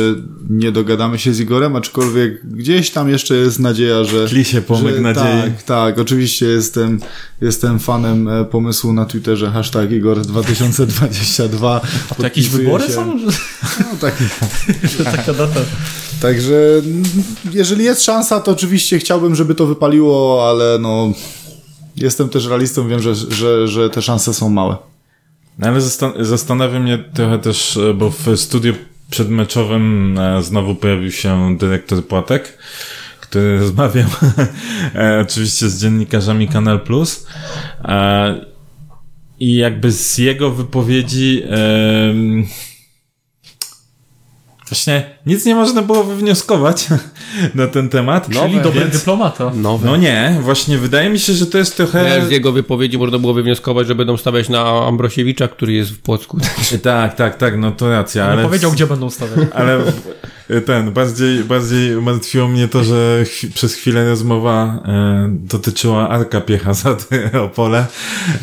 nie dogadamy się z Igorem, aczkolwiek gdzieś tam jeszcze jest nadzieja, że... Tli się pomyk że, nadziei. Tak, tak, oczywiście jestem, jestem fanem e, pomysłu na Twitterze hashtag Igor 2022. A to jakieś wybory się. są? No, tak. że *laughs* taka data. Także jeżeli jest szansa, to oczywiście chciałbym, żeby to wypaliło, ale no jestem też realistą, wiem, że, że, że te szanse są małe. No ale zastan- zastanawia mnie trochę też, e, bo w studiu przedmeczowym e, znowu pojawił się dyrektor Płatek, który *laughs* rozmawiał e, oczywiście z dziennikarzami Kanal Plus. E, I jakby z jego wypowiedzi właśnie nic nie można było wywnioskować *laughs* na ten temat. Czyli dobry Więc- dyplomata. Nowe. No nie, właśnie wydaje mi się, że to jest trochę... Z jego wypowiedzi można było wywnioskować, że będą stawiać na Ambrosiewicza, który jest w Płocku. *laughs* Tak, tak, tak, no to racja, Ale ale... powiedział, gdzie będą stawiać. Ale ten, bardziej, bardziej martwiło mnie to, że chwi- przez chwilę rozmowa e, dotyczyła Arka Piecha za te *laughs* Opole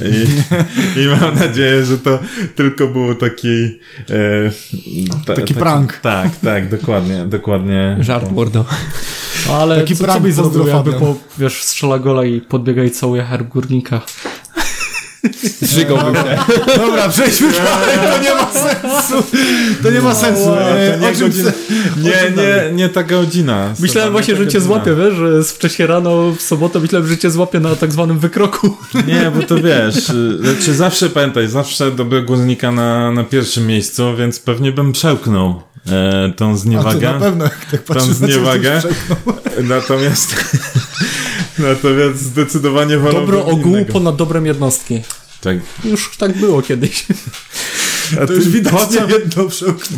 i, *laughs* i mam nadzieję, że to tylko był taki e, ta, Taki prank. Tak, tak, dokładnie, dokładnie. Żart mordo. Ale Taki co, co prank byś pozdro, jakby po, wiesz, strzela gola i podbiega i całuje herb górnika? Zżygałbym się. Dobra, przejdźmy dalej, to nie ma sensu. To nie ma sensu. No, E, to nie, godzina, nie, nie, nie ta godzina. Myślałem właśnie, że cię złapie, wiesz, że wcześniej rano w sobotę, myślałem, że cię złapie na tak zwanym wykroku. Nie, bo to wiesz, y, znaczy zawsze pamiętaj, zawsze dobrego górnika na, na pierwszym miejscu, więc pewnie bym przełknął e, tą A to zniewagę. na pewno, jak tak Tą ciebie, to zniewagę. Natomiast, natomiast zdecydowanie wolałbym Dobro ogółu innego. ponad dobrem jednostki. Tak. Już tak było kiedyś. A To już widać po, co, jedno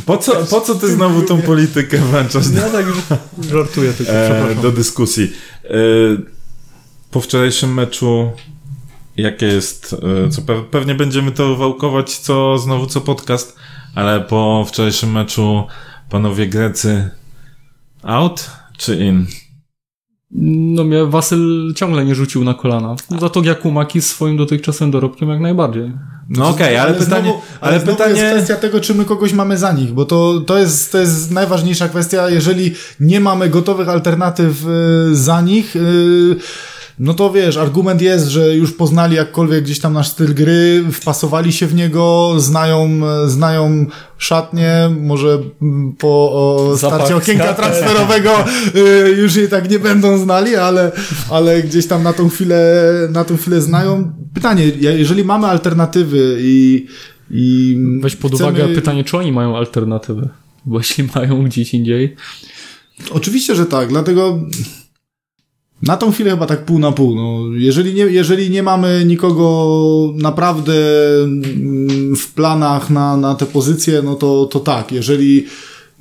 po, co, po co ty znowu tą politykę włączasz Ja tak żartuję tylko, e, do dyskusji? E, po wczorajszym meczu jakie jest, e, co pe- pewnie będziemy to wałkować co znowu co podcast, ale po wczorajszym meczu panowie Grecy out czy in? No mnie Wasyl ciągle nie rzucił na kolana. Za to Jakumaki z swoim dotychczasowym dorobkiem jak najbardziej. No okej, ale, pytanie, znowu, ale znowu pytanie jest kwestia tego, czy my kogoś mamy za nich, bo to, to, jest, to jest najważniejsza kwestia. Jeżeli nie mamy gotowych alternatyw y, za nich, y, no to wiesz, argument jest, że już poznali jakkolwiek gdzieś tam nasz styl gry, wpasowali się w niego, znają, znają szatnie, może po o, starcie okienka transferowego y, już jej tak nie będą znali, ale, ale gdzieś tam na tą chwilę, na tą chwilę znają. Pytanie, jeżeli mamy alternatywy i, i Weź pod chcemy- uwagę pytanie, czy oni mają alternatywy. Bo jeśli mają gdzieś indziej, Oczywiście, że tak, dlatego na tą chwilę chyba tak pół na pół. No, jeżeli, nie, jeżeli nie mamy nikogo naprawdę mm, w planach na, na te pozycje, no to, to tak. Jeżeli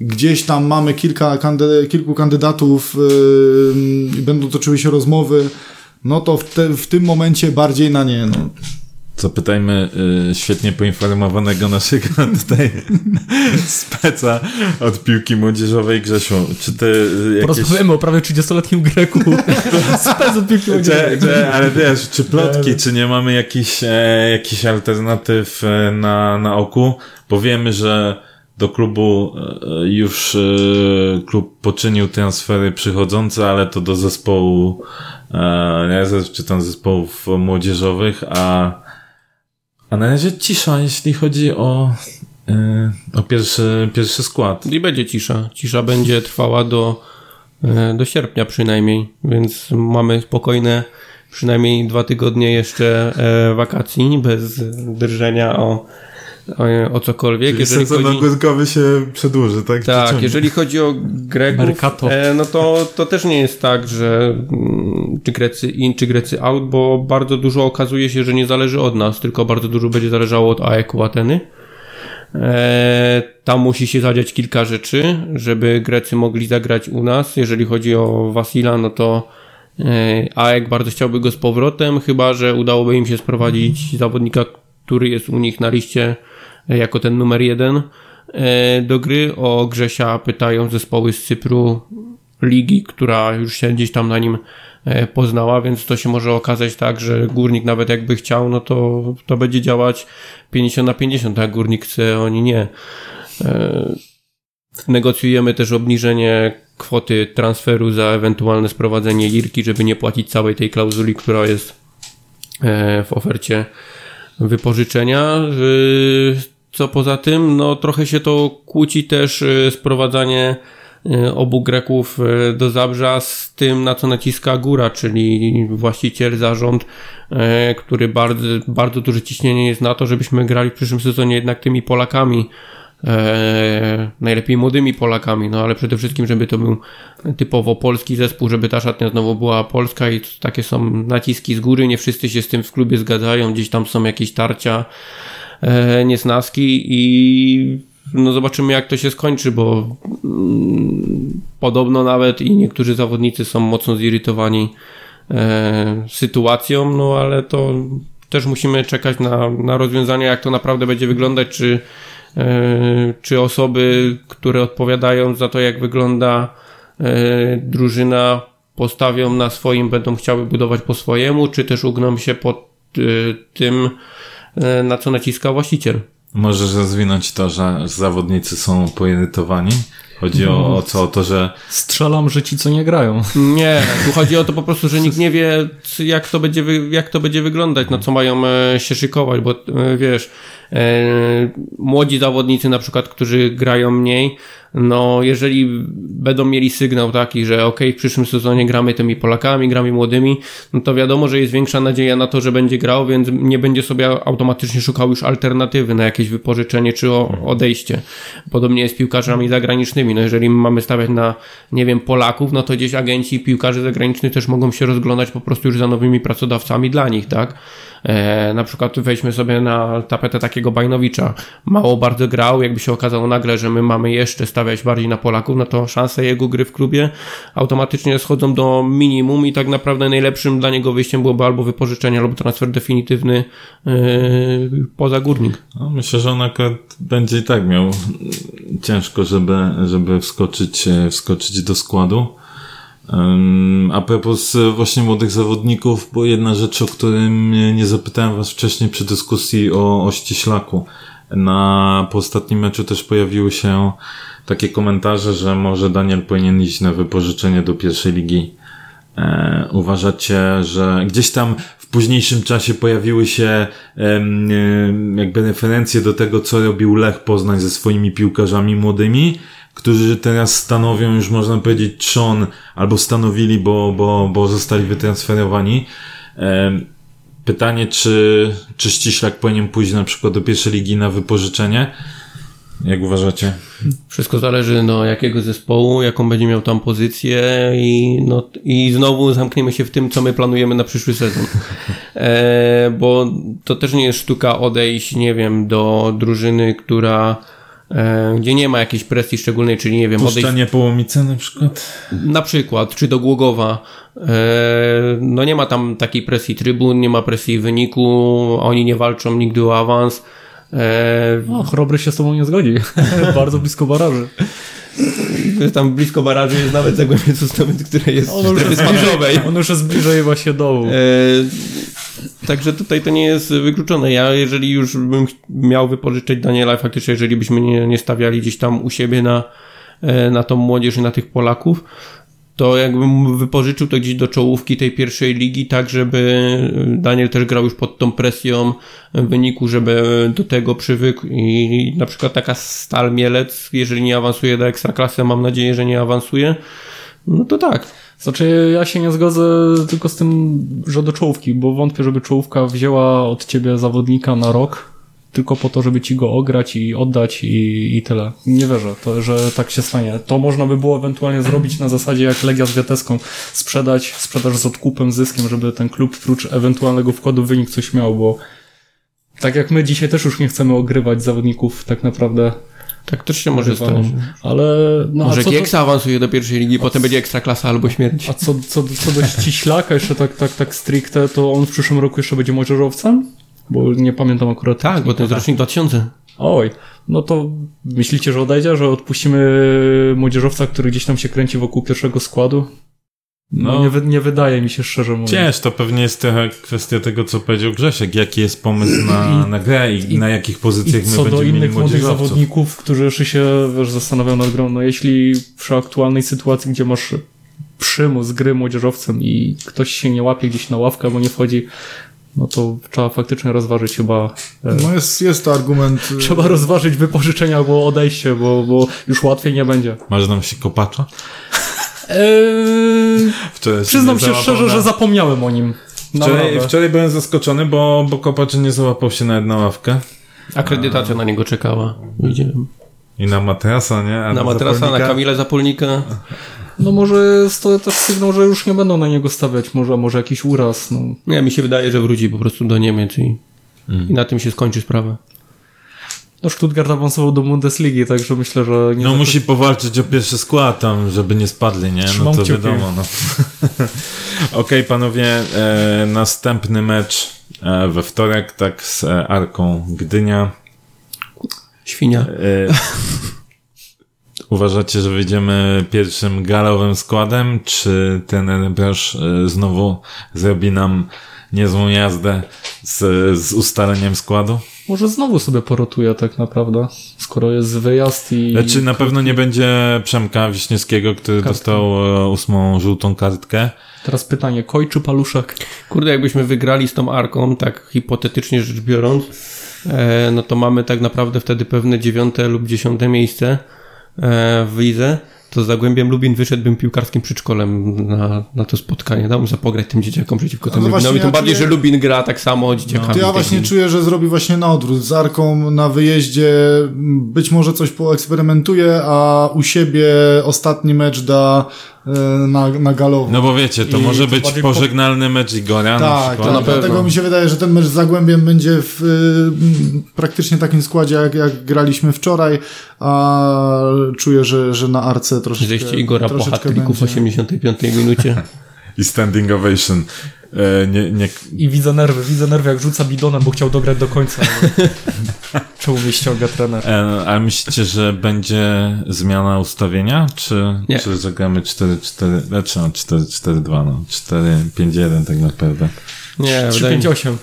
gdzieś tam mamy kilka kandy, kilku kandydatów yy, i będą toczyły się rozmowy, no to w, te, w tym momencie bardziej na nie. No. Zapytajmy y, świetnie poinformowanego naszego *laughs* tutaj speca od piłki młodzieżowej Grzesiu. Czy ty y, jakieś... porozmawiamy o prawie 30-letnim Greku. *laughs* Spec od piłki Czy, czy, ale wiesz, czy plotki, czy nie mamy jakichś e, jakichś alternatyw e, na, na oku? Bo wiemy, że do klubu e, już e, klub poczynił transfery przychodzące, ale to do zespołu e, czy tam zespołów młodzieżowych, a, a na razie cisza, jeśli chodzi o, e, o pierwszy, pierwszy skład. I będzie cisza. Cisza będzie trwała do, e, do sierpnia przynajmniej, więc mamy spokojne przynajmniej dwa tygodnie jeszcze e, wakacji, bez drżenia o, o, o cokolwiek. Czyli Jeżeli sezon chodzi, ogórkowy się przedłuży, tak? tak, jeżeli chodzi o Greków, Mercato. e, no to, to też nie jest tak, że mm, czy Grecy in, czy Grecy out, bo bardzo dużo okazuje się, że nie zależy od nas, tylko bardzo dużo będzie zależało od AEK-u Ateny. E, tam musi się zadziać kilka rzeczy, żeby Grecy mogli zagrać u nas. Jeżeli chodzi o Wasila, no to e, AEK bardzo chciałby go z powrotem, chyba że udałoby im się sprowadzić zawodnika, który jest u nich na liście e, jako ten numer jeden e, do gry. O Grzesia pytają zespoły z Cypru ligi, która już się gdzieś tam na nim e, poznała, więc to się może okazać tak, że górnik nawet jakby chciał, no to, to będzie działać 50 na 50, a górnik chce, oni nie. E, Negocjujemy też obniżenie kwoty transferu za ewentualne sprowadzenie Lirki, żeby nie płacić całej tej klauzuli, która jest w ofercie wypożyczenia. Co poza tym, no trochę się to kłóci też y, sprowadzanie y, obu Greków y, do Zabrza z tym, na co naciska góra, czyli właściciel, zarząd, który bardzo, bardzo duże ciśnienie jest na to, żebyśmy grali w przyszłym sezonie jednak tymi Polakami, e, najlepiej młodymi Polakami, no ale przede wszystkim, żeby to był typowo polski zespół, żeby ta szatnia znowu była polska i takie są naciski z góry, nie wszyscy się z tym w klubie zgadzają, gdzieś tam są jakieś tarcia, e, niesnaski i no zobaczymy jak to się skończy, bo mm, podobno nawet i niektórzy zawodnicy są mocno zirytowani e, sytuacją, no ale to też musimy czekać na, na rozwiązanie, jak to naprawdę będzie wyglądać, czy e, czy osoby, które odpowiadają za to, jak wygląda drużyna, postawią na swoim, będą chciały budować po swojemu, czy też ugną się pod tym, na co naciska właściciel. Możesz rozwinąć to, że zawodnicy są poirytowani? Chodzi o, o co? O to, że Strzelam, że ci co nie grają. Nie, tu chodzi o to po prostu, że nikt nie wie, jak to będzie, jak to będzie wyglądać, na co mają e, się szykować, bo e, wiesz, e, młodzi zawodnicy na przykład, którzy grają mniej, no jeżeli będą mieli sygnał taki, że ok, w przyszłym sezonie gramy tymi Polakami, gramy młodymi, no to wiadomo, że jest większa nadzieja na to, że będzie grał, więc nie będzie sobie automatycznie szukał już alternatywy na jakieś wypożyczenie czy odejście. Podobnie jest z piłkarzami zagranicznymi. No jeżeli mamy stawiać na, nie wiem, Polaków, no to gdzieś agenci piłkarzy zagranicznych też mogą się rozglądać po prostu już za nowymi pracodawcami dla nich, tak? E, na przykład weźmy sobie na tapetę takiego Bajnowicza. Mało bardzo grał, jakby się okazało nagle, że my mamy jeszcze stawiać bardziej na Polaków, no to szanse jego gry w klubie automatycznie schodzą do minimum i tak naprawdę najlepszym dla niego wyjściem byłoby albo wypożyczenie, albo transfer definitywny e, poza górnik. no, myślę, że on akurat będzie i tak miał ciężko, żeby, żeby wskoczyć, e, wskoczyć do składu. A propos e, właśnie młodych zawodników, bo jedna rzecz, o którym nie- zapytałem was wcześniej przy dyskusji o, o ściślaku. Na, po ostatnim meczu też pojawiły się takie komentarze, że może Daniel powinien iść na wypożyczenie do pierwszej ligi. E, uważacie, że gdzieś tam w późniejszym czasie pojawiły się em, jakby referencje do tego, co robił Lech Poznań ze swoimi piłkarzami młodymi, którzy teraz stanowią już można powiedzieć trzon, albo stanowili, bo, bo, bo zostali wytransferowani. Pytanie, czy, czy Ściślak powinien pójść na przykład do pierwszej ligi na wypożyczenie? Jak uważacie? Wszystko zależy no jakiego zespołu, jaką będzie miał tam pozycję i, no, i znowu zamkniemy się w tym, co my planujemy na przyszły sezon. *laughs* E, bo to też nie jest sztuka odejść, nie wiem, do drużyny, która gdzie nie ma jakiejś presji szczególnej, czyli nie wiem, odejść Puszczanie połomice na przykład? na przykład, czy do Głogowa, e, no nie ma tam takiej presji trybun, nie ma presji wyniku, oni nie walczą nigdy o awans. E, O, Chrobry się z tobą nie zgodzi. *laughs* Bardzo blisko baraży. tam blisko baraży jest nawet Zagłębie Sosnowiec, które jest w strefie spadkowej. On już jest bliżej właśnie dołu. E, także tutaj to nie jest wykluczone. Ja, jeżeli już bym miał wypożyczyć Daniela, faktycznie, jeżeli byśmy nie, nie stawiali gdzieś tam u siebie na, e, na tą młodzież i na tych Polaków, to jakbym wypożyczył to gdzieś do czołówki tej pierwszej ligi, tak żeby Daniel też grał już pod tą presją wyniku, żeby do tego przywykł i na przykład taka Stal Mielec, jeżeli nie awansuje do Ekstraklasy, mam nadzieję, że nie awansuje, no to tak. Znaczy, ja się nie zgodzę tylko z tym, że do czołówki, bo wątpię, żeby czołówka wzięła od ciebie zawodnika na rok, tylko po to, żeby ci go ograć i oddać i, i tyle. Nie wierzę, to, że tak się stanie. To można by było ewentualnie zrobić na zasadzie jak Legia z Wiateską, sprzedać, sprzedaż z odkupem, zyskiem, żeby ten klub prócz ewentualnego wkładu w wynik coś miał, bo tak jak my dzisiaj też już nie chcemy ogrywać zawodników tak naprawdę. Tak też się może stać. Ale no, Może a Gieksa awansuje do pierwszej ligi, potem będzie Ekstraklasa albo śmierć. A co, co, co do ściślaka, jeszcze tak, tak, tak stricte, to on w przyszłym roku jeszcze będzie młodzieżowcem? Bo nie pamiętam akurat. Tak, bo to jest rocznik 2000. Oj, no to myślicie, że odejdzie, że odpuścimy młodzieżowca, który gdzieś tam się kręci wokół pierwszego składu? No, No. nie, wy, nie wydaje mi się szczerze mówiąc. Cięż, to pewnie jest trochę kwestia tego, co powiedział Grzesiek. Jaki jest pomysł na, na grę i, i- na jakich I pozycjach my co do będziemy mieli innych młodych zawodników, którzy jeszcze się wiesz, zastanawiają nad grą, no jeśli przy aktualnej sytuacji, gdzie masz przymus gry młodzieżowcem i ktoś się nie łapie gdzieś na ławkę albo nie wchodzi, no to trzeba faktycznie rozważyć chyba e, No jest, jest to argument. y, Trzeba rozważyć wypożyczenie albo odejście, bo, bo już łatwiej nie będzie. Masz nam się kopacza? Eee, przyznam się szczerze, na- że zapomniałem o nim. Wczoraj, wczoraj byłem zaskoczony, bo, bo kopacz nie załapał się na jedną ławkę. Akredytacja na niego czekała. Widziałem. I na matrasa, nie? A Na Matrasa, na Zapolnika? Kamila Zapolnika. No może jest to też sygnał, że już nie będą na niego stawiać. Może, może jakiś uraz. No. Nie, mi się wydaje, że wróci po prostu do Niemiec i, i na tym się skończy sprawa. No Stuttgart awansował do Bundesligi, także myślę, że nie No musi powalczyć o pierwszy skład tam, żeby nie spadli, nie? No to kciuki. wiadomo, no. *laughs* Okej, panowie, e, następny mecz e, we wtorek, tak, z e, Arką Gdynia. Świnia. E, *laughs* uważacie, że wyjdziemy pierwszym galowym składem, czy ten Brosz e, znowu zrobi nam niezłą jazdę z, z ustaleniem składu? Może znowu sobie porotuje tak naprawdę, skoro jest wyjazd i... Znaczy na pewno nie będzie Przemka Wiśniewskiego, który Kartka. dostał e, ósmą żółtą kartkę. Teraz pytanie, Koj czy Paluszek? Kurde, jakbyśmy wygrali z tą arką, tak hipotetycznie rzecz biorąc, e, no to mamy tak naprawdę wtedy pewne dziewiąte lub dziesiąte miejsce e, w lidze. To z Zagłębiem Lubin wyszedłbym piłkarskim przedszkolem na, na to spotkanie. Dałbym za pograć tym dzieciakom przeciwko tym no Lubinowi. właśnie Tym ja bardziej, czuję- że Lubin gra tak samo dzieciakami. To ja tej właśnie czuję, że zrobi właśnie na odwrót. Z Arką na wyjeździe być może coś poeksperymentuje, a u siebie ostatni mecz da na, na galowo. No bo wiecie, to I może to być bardziej po- pożegnalny mecz Igora na tak, przykład. tak. na pewno. Dlatego mi się wydaje, że ten mecz z Zagłębiem będzie w y, praktycznie takim składzie, jak, jak graliśmy wczoraj, a czuję, że, że na Arce troszeczkę Zejście Igora po w będzie. 85 minucie. *laughs* I standing ovation. E, nie, nie, I widzę nerwy, widzę nerwy jak rzuca bidonem, bo chciał dograć do końca. ale *laughs* Czemu mnie ściąga trener? e, ale myślicie, że będzie zmiana ustawienia? Czy, Nie. czy zagramy 4-4, znaczy no 4-4-2, no 4-5-1 tak naprawdę. Nie, wydaje mi, 358.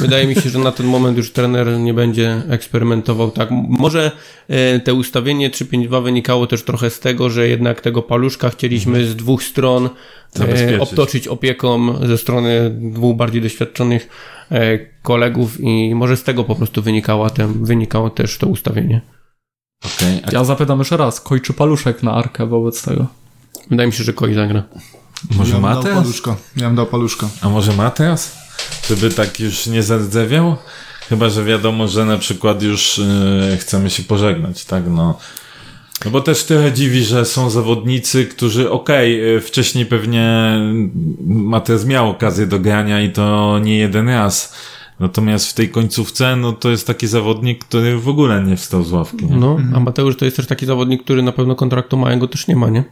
wydaje mi się, że na ten moment już trener nie będzie eksperymentował tak. Może e, te ustawienie 3-5-2 wynikało też trochę z tego, że jednak tego paluszka chcieliśmy z dwóch stron e, obtoczyć opieką ze strony dwóch bardziej doświadczonych e, kolegów i może z tego po prostu wynikała ten, wynikało też to ustawienie. Okej, a Ja zapytam jeszcze raz, Koj czy Paluszek na Arkę wobec tego? Wydaje mi się, że Koi zagra. Może ja dał paluszka. Ja bym dał paluszka. A może ma teraz? Żeby tak już nie zardzewiał? Chyba, że wiadomo, że na przykład już e, chcemy się pożegnać, tak, no. No bo też trochę dziwi, że są zawodnicy, którzy, okej, e, wcześniej pewnie Matez miał okazję do grania i to nie jeden raz. Natomiast w tej końcówce, no to jest taki zawodnik, który w ogóle nie wstał z ławki. Nie? No, a Mateusz to jest też taki zawodnik, który na pewno kontraktu małego też nie ma, nie?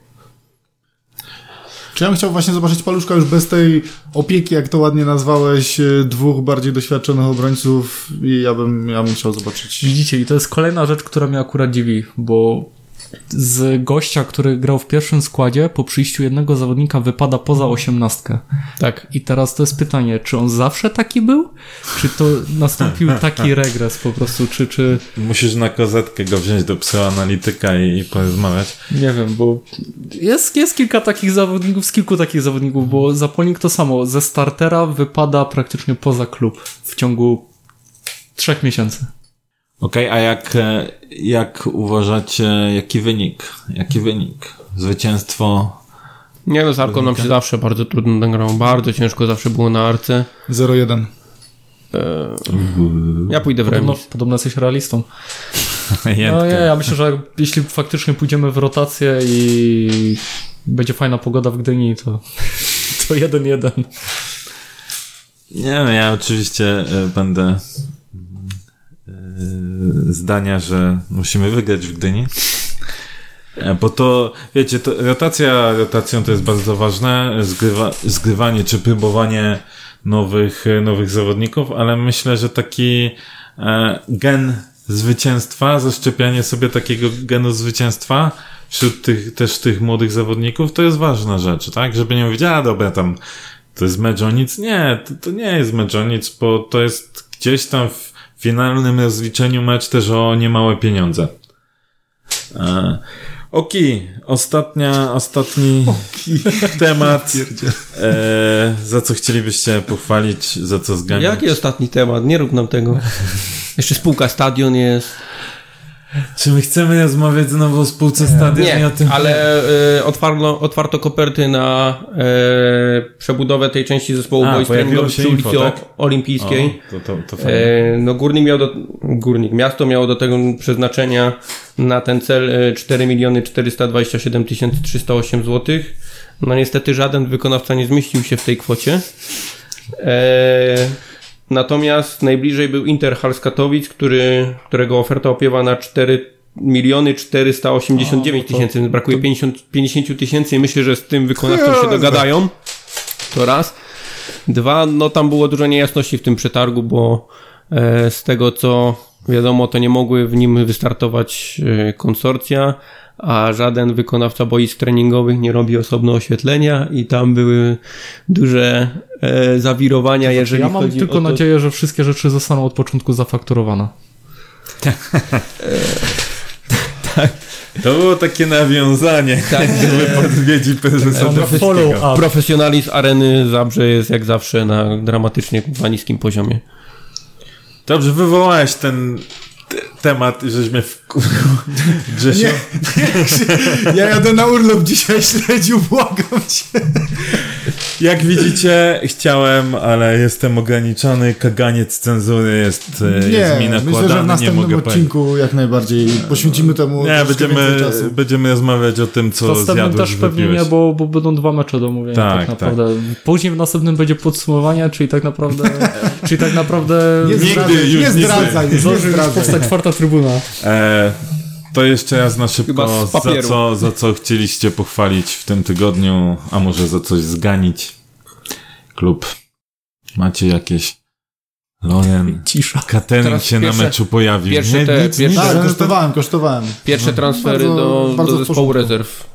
Czy ja bym chciał właśnie zobaczyć paluszka już bez tej opieki, jak to ładnie nazwałeś, e, dwóch bardziej doświadczonych obrońców i ja bym, ja bym chciał zobaczyć. Widzicie, i to jest kolejna rzecz, która mnie akurat dziwi, bo z gościa, który grał w pierwszym składzie, po przyjściu jednego zawodnika wypada poza osiemnastkę. Tak. I teraz to jest pytanie, czy on zawsze taki był? Czy to nastąpił taki *laughs* regres po prostu, czy, czy... Musisz na kozetkę go wziąć do psychoanalityka i, i porozmawiać. Nie wiem, bo jest, jest kilka takich zawodników, z kilku takich zawodników, bo Zapolnik to samo, ze startera wypada praktycznie poza klub w ciągu trzech miesięcy. Okej, a jak, e, jak uważacie, jaki wynik? Jaki wynik? Zwycięstwo? Nie no, z Arką nam się zawsze bardzo trudno nagrało. Bardzo ciężko zawsze było na Arce. 0-1. Ja pójdę w Podobno, remis. podobno jesteś realistą. *laughs* No nie, ja myślę, że jeśli faktycznie pójdziemy w rotację i będzie fajna pogoda w Gdyni, to to jeden jeden. Nie no, ja oczywiście e, będę e, zdania, że musimy wygrać w Gdyni. E, Bo to, wiecie, to rotacja rotacją to jest bardzo ważne, zgrywa, zgrywanie czy próbowanie nowych, e, nowych zawodników, ale myślę, że taki e, gen zwycięstwa, zaszczepianie sobie takiego genu zwycięstwa wśród tych, też tych młodych zawodników, to jest ważna rzecz, tak? Żeby nie mówić, a dobra, tam to jest mecz o nic. Nie, to, to nie jest mecz o nic, bo to jest gdzieś tam w finalnym rozliczeniu mecz też o niemałe pieniądze. E, Oki, ostatnia, ostatni *laughs* temat, e, za co chcielibyście pochwalić, za co zganiać. Jaki ostatni temat? Nie rób nam tego. Jeszcze spółka stadion jest. Czy my chcemy rozmawiać znowu o spółce stadion i Nie, o tym? ale e, otwarto, otwarto koperty na e, przebudowę tej części zespołu A, się przy ulicy tak? Olimpijskiej. O, to, to, to. E, no górnik miał do, górnik, miasto miało do tego przeznaczenia na ten cel e, 4 miliony 427 308 zł. No niestety żaden wykonawca nie zmieścił się w tej kwocie. E, natomiast najbliżej był Interhal z Katowic, który, którego oferta opiewa na 4 miliony 489 tysięcy, więc brakuje 50 50 tysięcy i myślę, że z tym wykonawcą się dogadają. To raz. Dwa, no tam było dużo niejasności w tym przetargu, bo e, z tego co wiadomo, to nie mogły w nim wystartować e, konsorcja, a żaden wykonawca boisk treningowych nie robi osobno oświetlenia i tam były duże e, zawirowania, jeżeli ja mam chodzi tylko o to, nadzieję, że wszystkie rzeczy zostaną od początku zafakturowane. To było takie nawiązanie Tak, *laughs* do wypowiedzi prezesa follow. Profesjonalizm areny Zabrze jest jak zawsze na dramatycznie kurwa niskim poziomie. Dobrze, wywołałeś ten te- temat, żeśmy w... Grzesiu, Ja jadę na urlop dzisiaj, śledził, błagam cię. jak widzicie, chciałem, ale jestem ograniczony, kaganiec cenzury jest, e, jest mi Nie, myślę, że w nakładany, nie następnym mogę powiedzieć. odcinku jak najbardziej poświęcimy temu Nie, będziemy, będziemy rozmawiać o tym, co Następnym zjadłeś, też pewnie wypiłeś. nie, bo, bo będą dwa mecze do omówienia Tak, tak, naprawdę. Później w następnym będzie podsumowanie, czyli tak naprawdę *laughs* czyli tak naprawdę Nie Nigdy zdradzaj, już nie nigdy. zdradzaj, już nie zdąży już zdradzaj. powstać czwarta trybuna. E, to jeszcze raz na szybko, za co, za co chcieliście pochwalić w tym tygodniu, a może za coś zganić klub. Macie jakieś Loren, Cisza. Teraz się pierwsze- na meczu pojawił. pierwsze nie, te- nic, pierwsze- nic, Tak, kosztowałem, kosztowałem. Pierwsze transfery bardzo- do, bardzo do zespołu rezerw.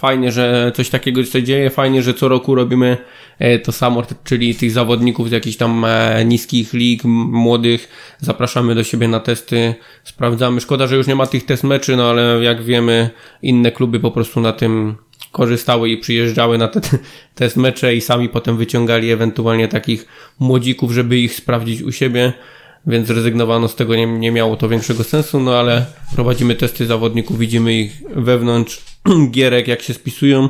Fajnie, że coś takiego się dzieje. Fajnie, że co roku robimy e, to samo, czyli tych zawodników z jakichś tam e, niskich lig, młodych. Zapraszamy do siebie na testy, sprawdzamy. Szkoda, że już nie ma tych test meczy, no ale jak wiemy, inne kluby po prostu na tym korzystały i przyjeżdżały na te test mecze i sami potem wyciągali ewentualnie takich młodzików, żeby ich sprawdzić u siebie więc zrezygnowano z tego, nie, nie miało to większego sensu, no ale prowadzimy testy zawodników, widzimy ich wewnątrz *clears throat* gierek, jak się spisują.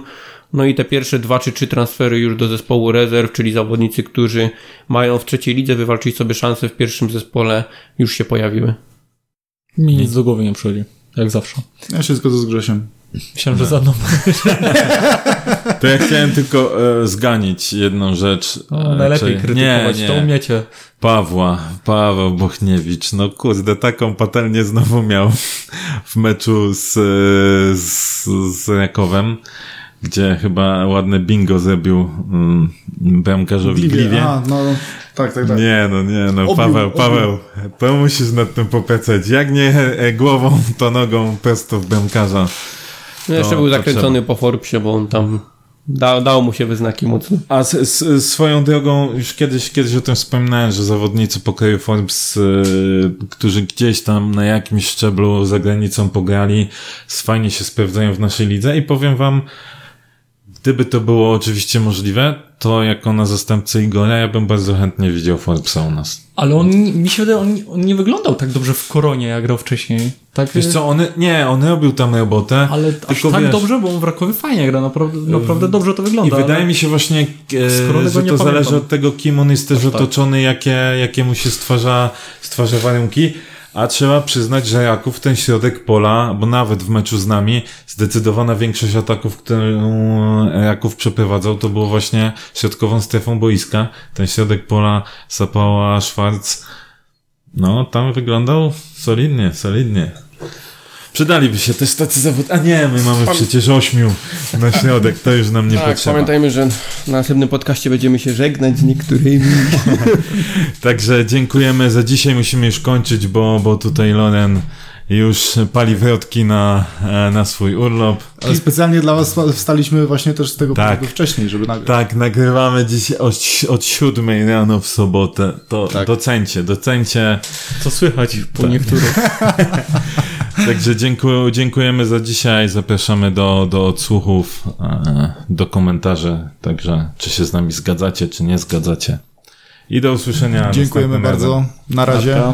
No i te pierwsze dwa czy trzy transfery już do zespołu rezerw, czyli zawodnicy, którzy mają w trzeciej lidze wywalczyć sobie szansę w pierwszym zespole, już się pojawiły. Mi nic do głowy nie przychodzi. Jak zawsze. Ja się zgodzę z Grzesiem. Myślałem, że za mną. *laughs* To ja chciałem tylko e, zganić jedną rzecz. No, e, najlepiej czyli- krytykować, nie, to nie. umiecie. Pawła, Paweł Bochniewicz, no kurde, taką patelnię znowu miał w meczu z, z, z Rakowem, gdzie chyba ładne bingo zrobił um, bramkarzowi Gliwie. A, no, tak, tak, tak. Nie, no nie, no Obił, Paweł, obił. Paweł, to musisz nad tym popracać. Jak nie e, głową, to nogą prosto w bramkarza. No jeszcze To- był to zakręcony po Forbesie, bo on tam da, dał mu się wyznaki mocno. A z, z, swoją drogą, już kiedyś, kiedyś o tym wspominałem, że zawodnicy pokoju Forbes, y, którzy gdzieś tam na jakimś szczeblu za granicą pograli, fajnie się sprawdzają w naszej lidze i powiem wam, gdyby to było oczywiście możliwe, to jako na zastępcę Igora, ja bym bardzo chętnie widział Forbesa u nas. Ale on, mi się wydaje, on, on nie wyglądał tak dobrze w koronie, jak grał wcześniej. Tak, Wiesz co, on, nie, on robił tam robotę, ale aż tylko tak wiesz, dobrze, bo on w Rakowie fajnie gra, naprawdę, naprawdę dobrze to I wygląda. wydaje ale... mi się właśnie, e, że to zależy od tego, kim on jest też Aż tak. otoczony, jakie, jakie mu się stwarza, stwarza warunki. A trzeba przyznać, że Raków ten środek pola, bo nawet w meczu z nami zdecydowana większość ataków, którą Raków przeprowadzał, to było właśnie środkową strefą boiska. Ten środek pola Sapała, Schwarz, no tam wyglądał solidnie, solidnie. Przydaliby się też tacy zawód. A nie, my mamy przecież ośmiu na środek, to już nam nie tak, potrzeba. pamiętajmy, że na następnym podcaście będziemy się żegnać z niektórymi. *laughs* Także dziękujemy za dzisiaj. Musimy już kończyć, bo, bo tutaj Loren już pali wrotki na, e, na swój urlop. Ale specjalnie dla was wstaliśmy właśnie też z tego Tak. powodu wcześniej, żeby nagrać. Tak, nagrywamy dzisiaj od, od siódmej rano w sobotę. To Tak. docencie, docencie. Co słychać po niektórych. *laughs* Także dziękuję, dziękujemy za dzisiaj. Zapraszamy do, do odsłuchów, e, do komentarzy. Także czy się z nami zgadzacie, czy nie zgadzacie. I do usłyszenia. Dziękujemy następnym razem. bardzo. Na razie.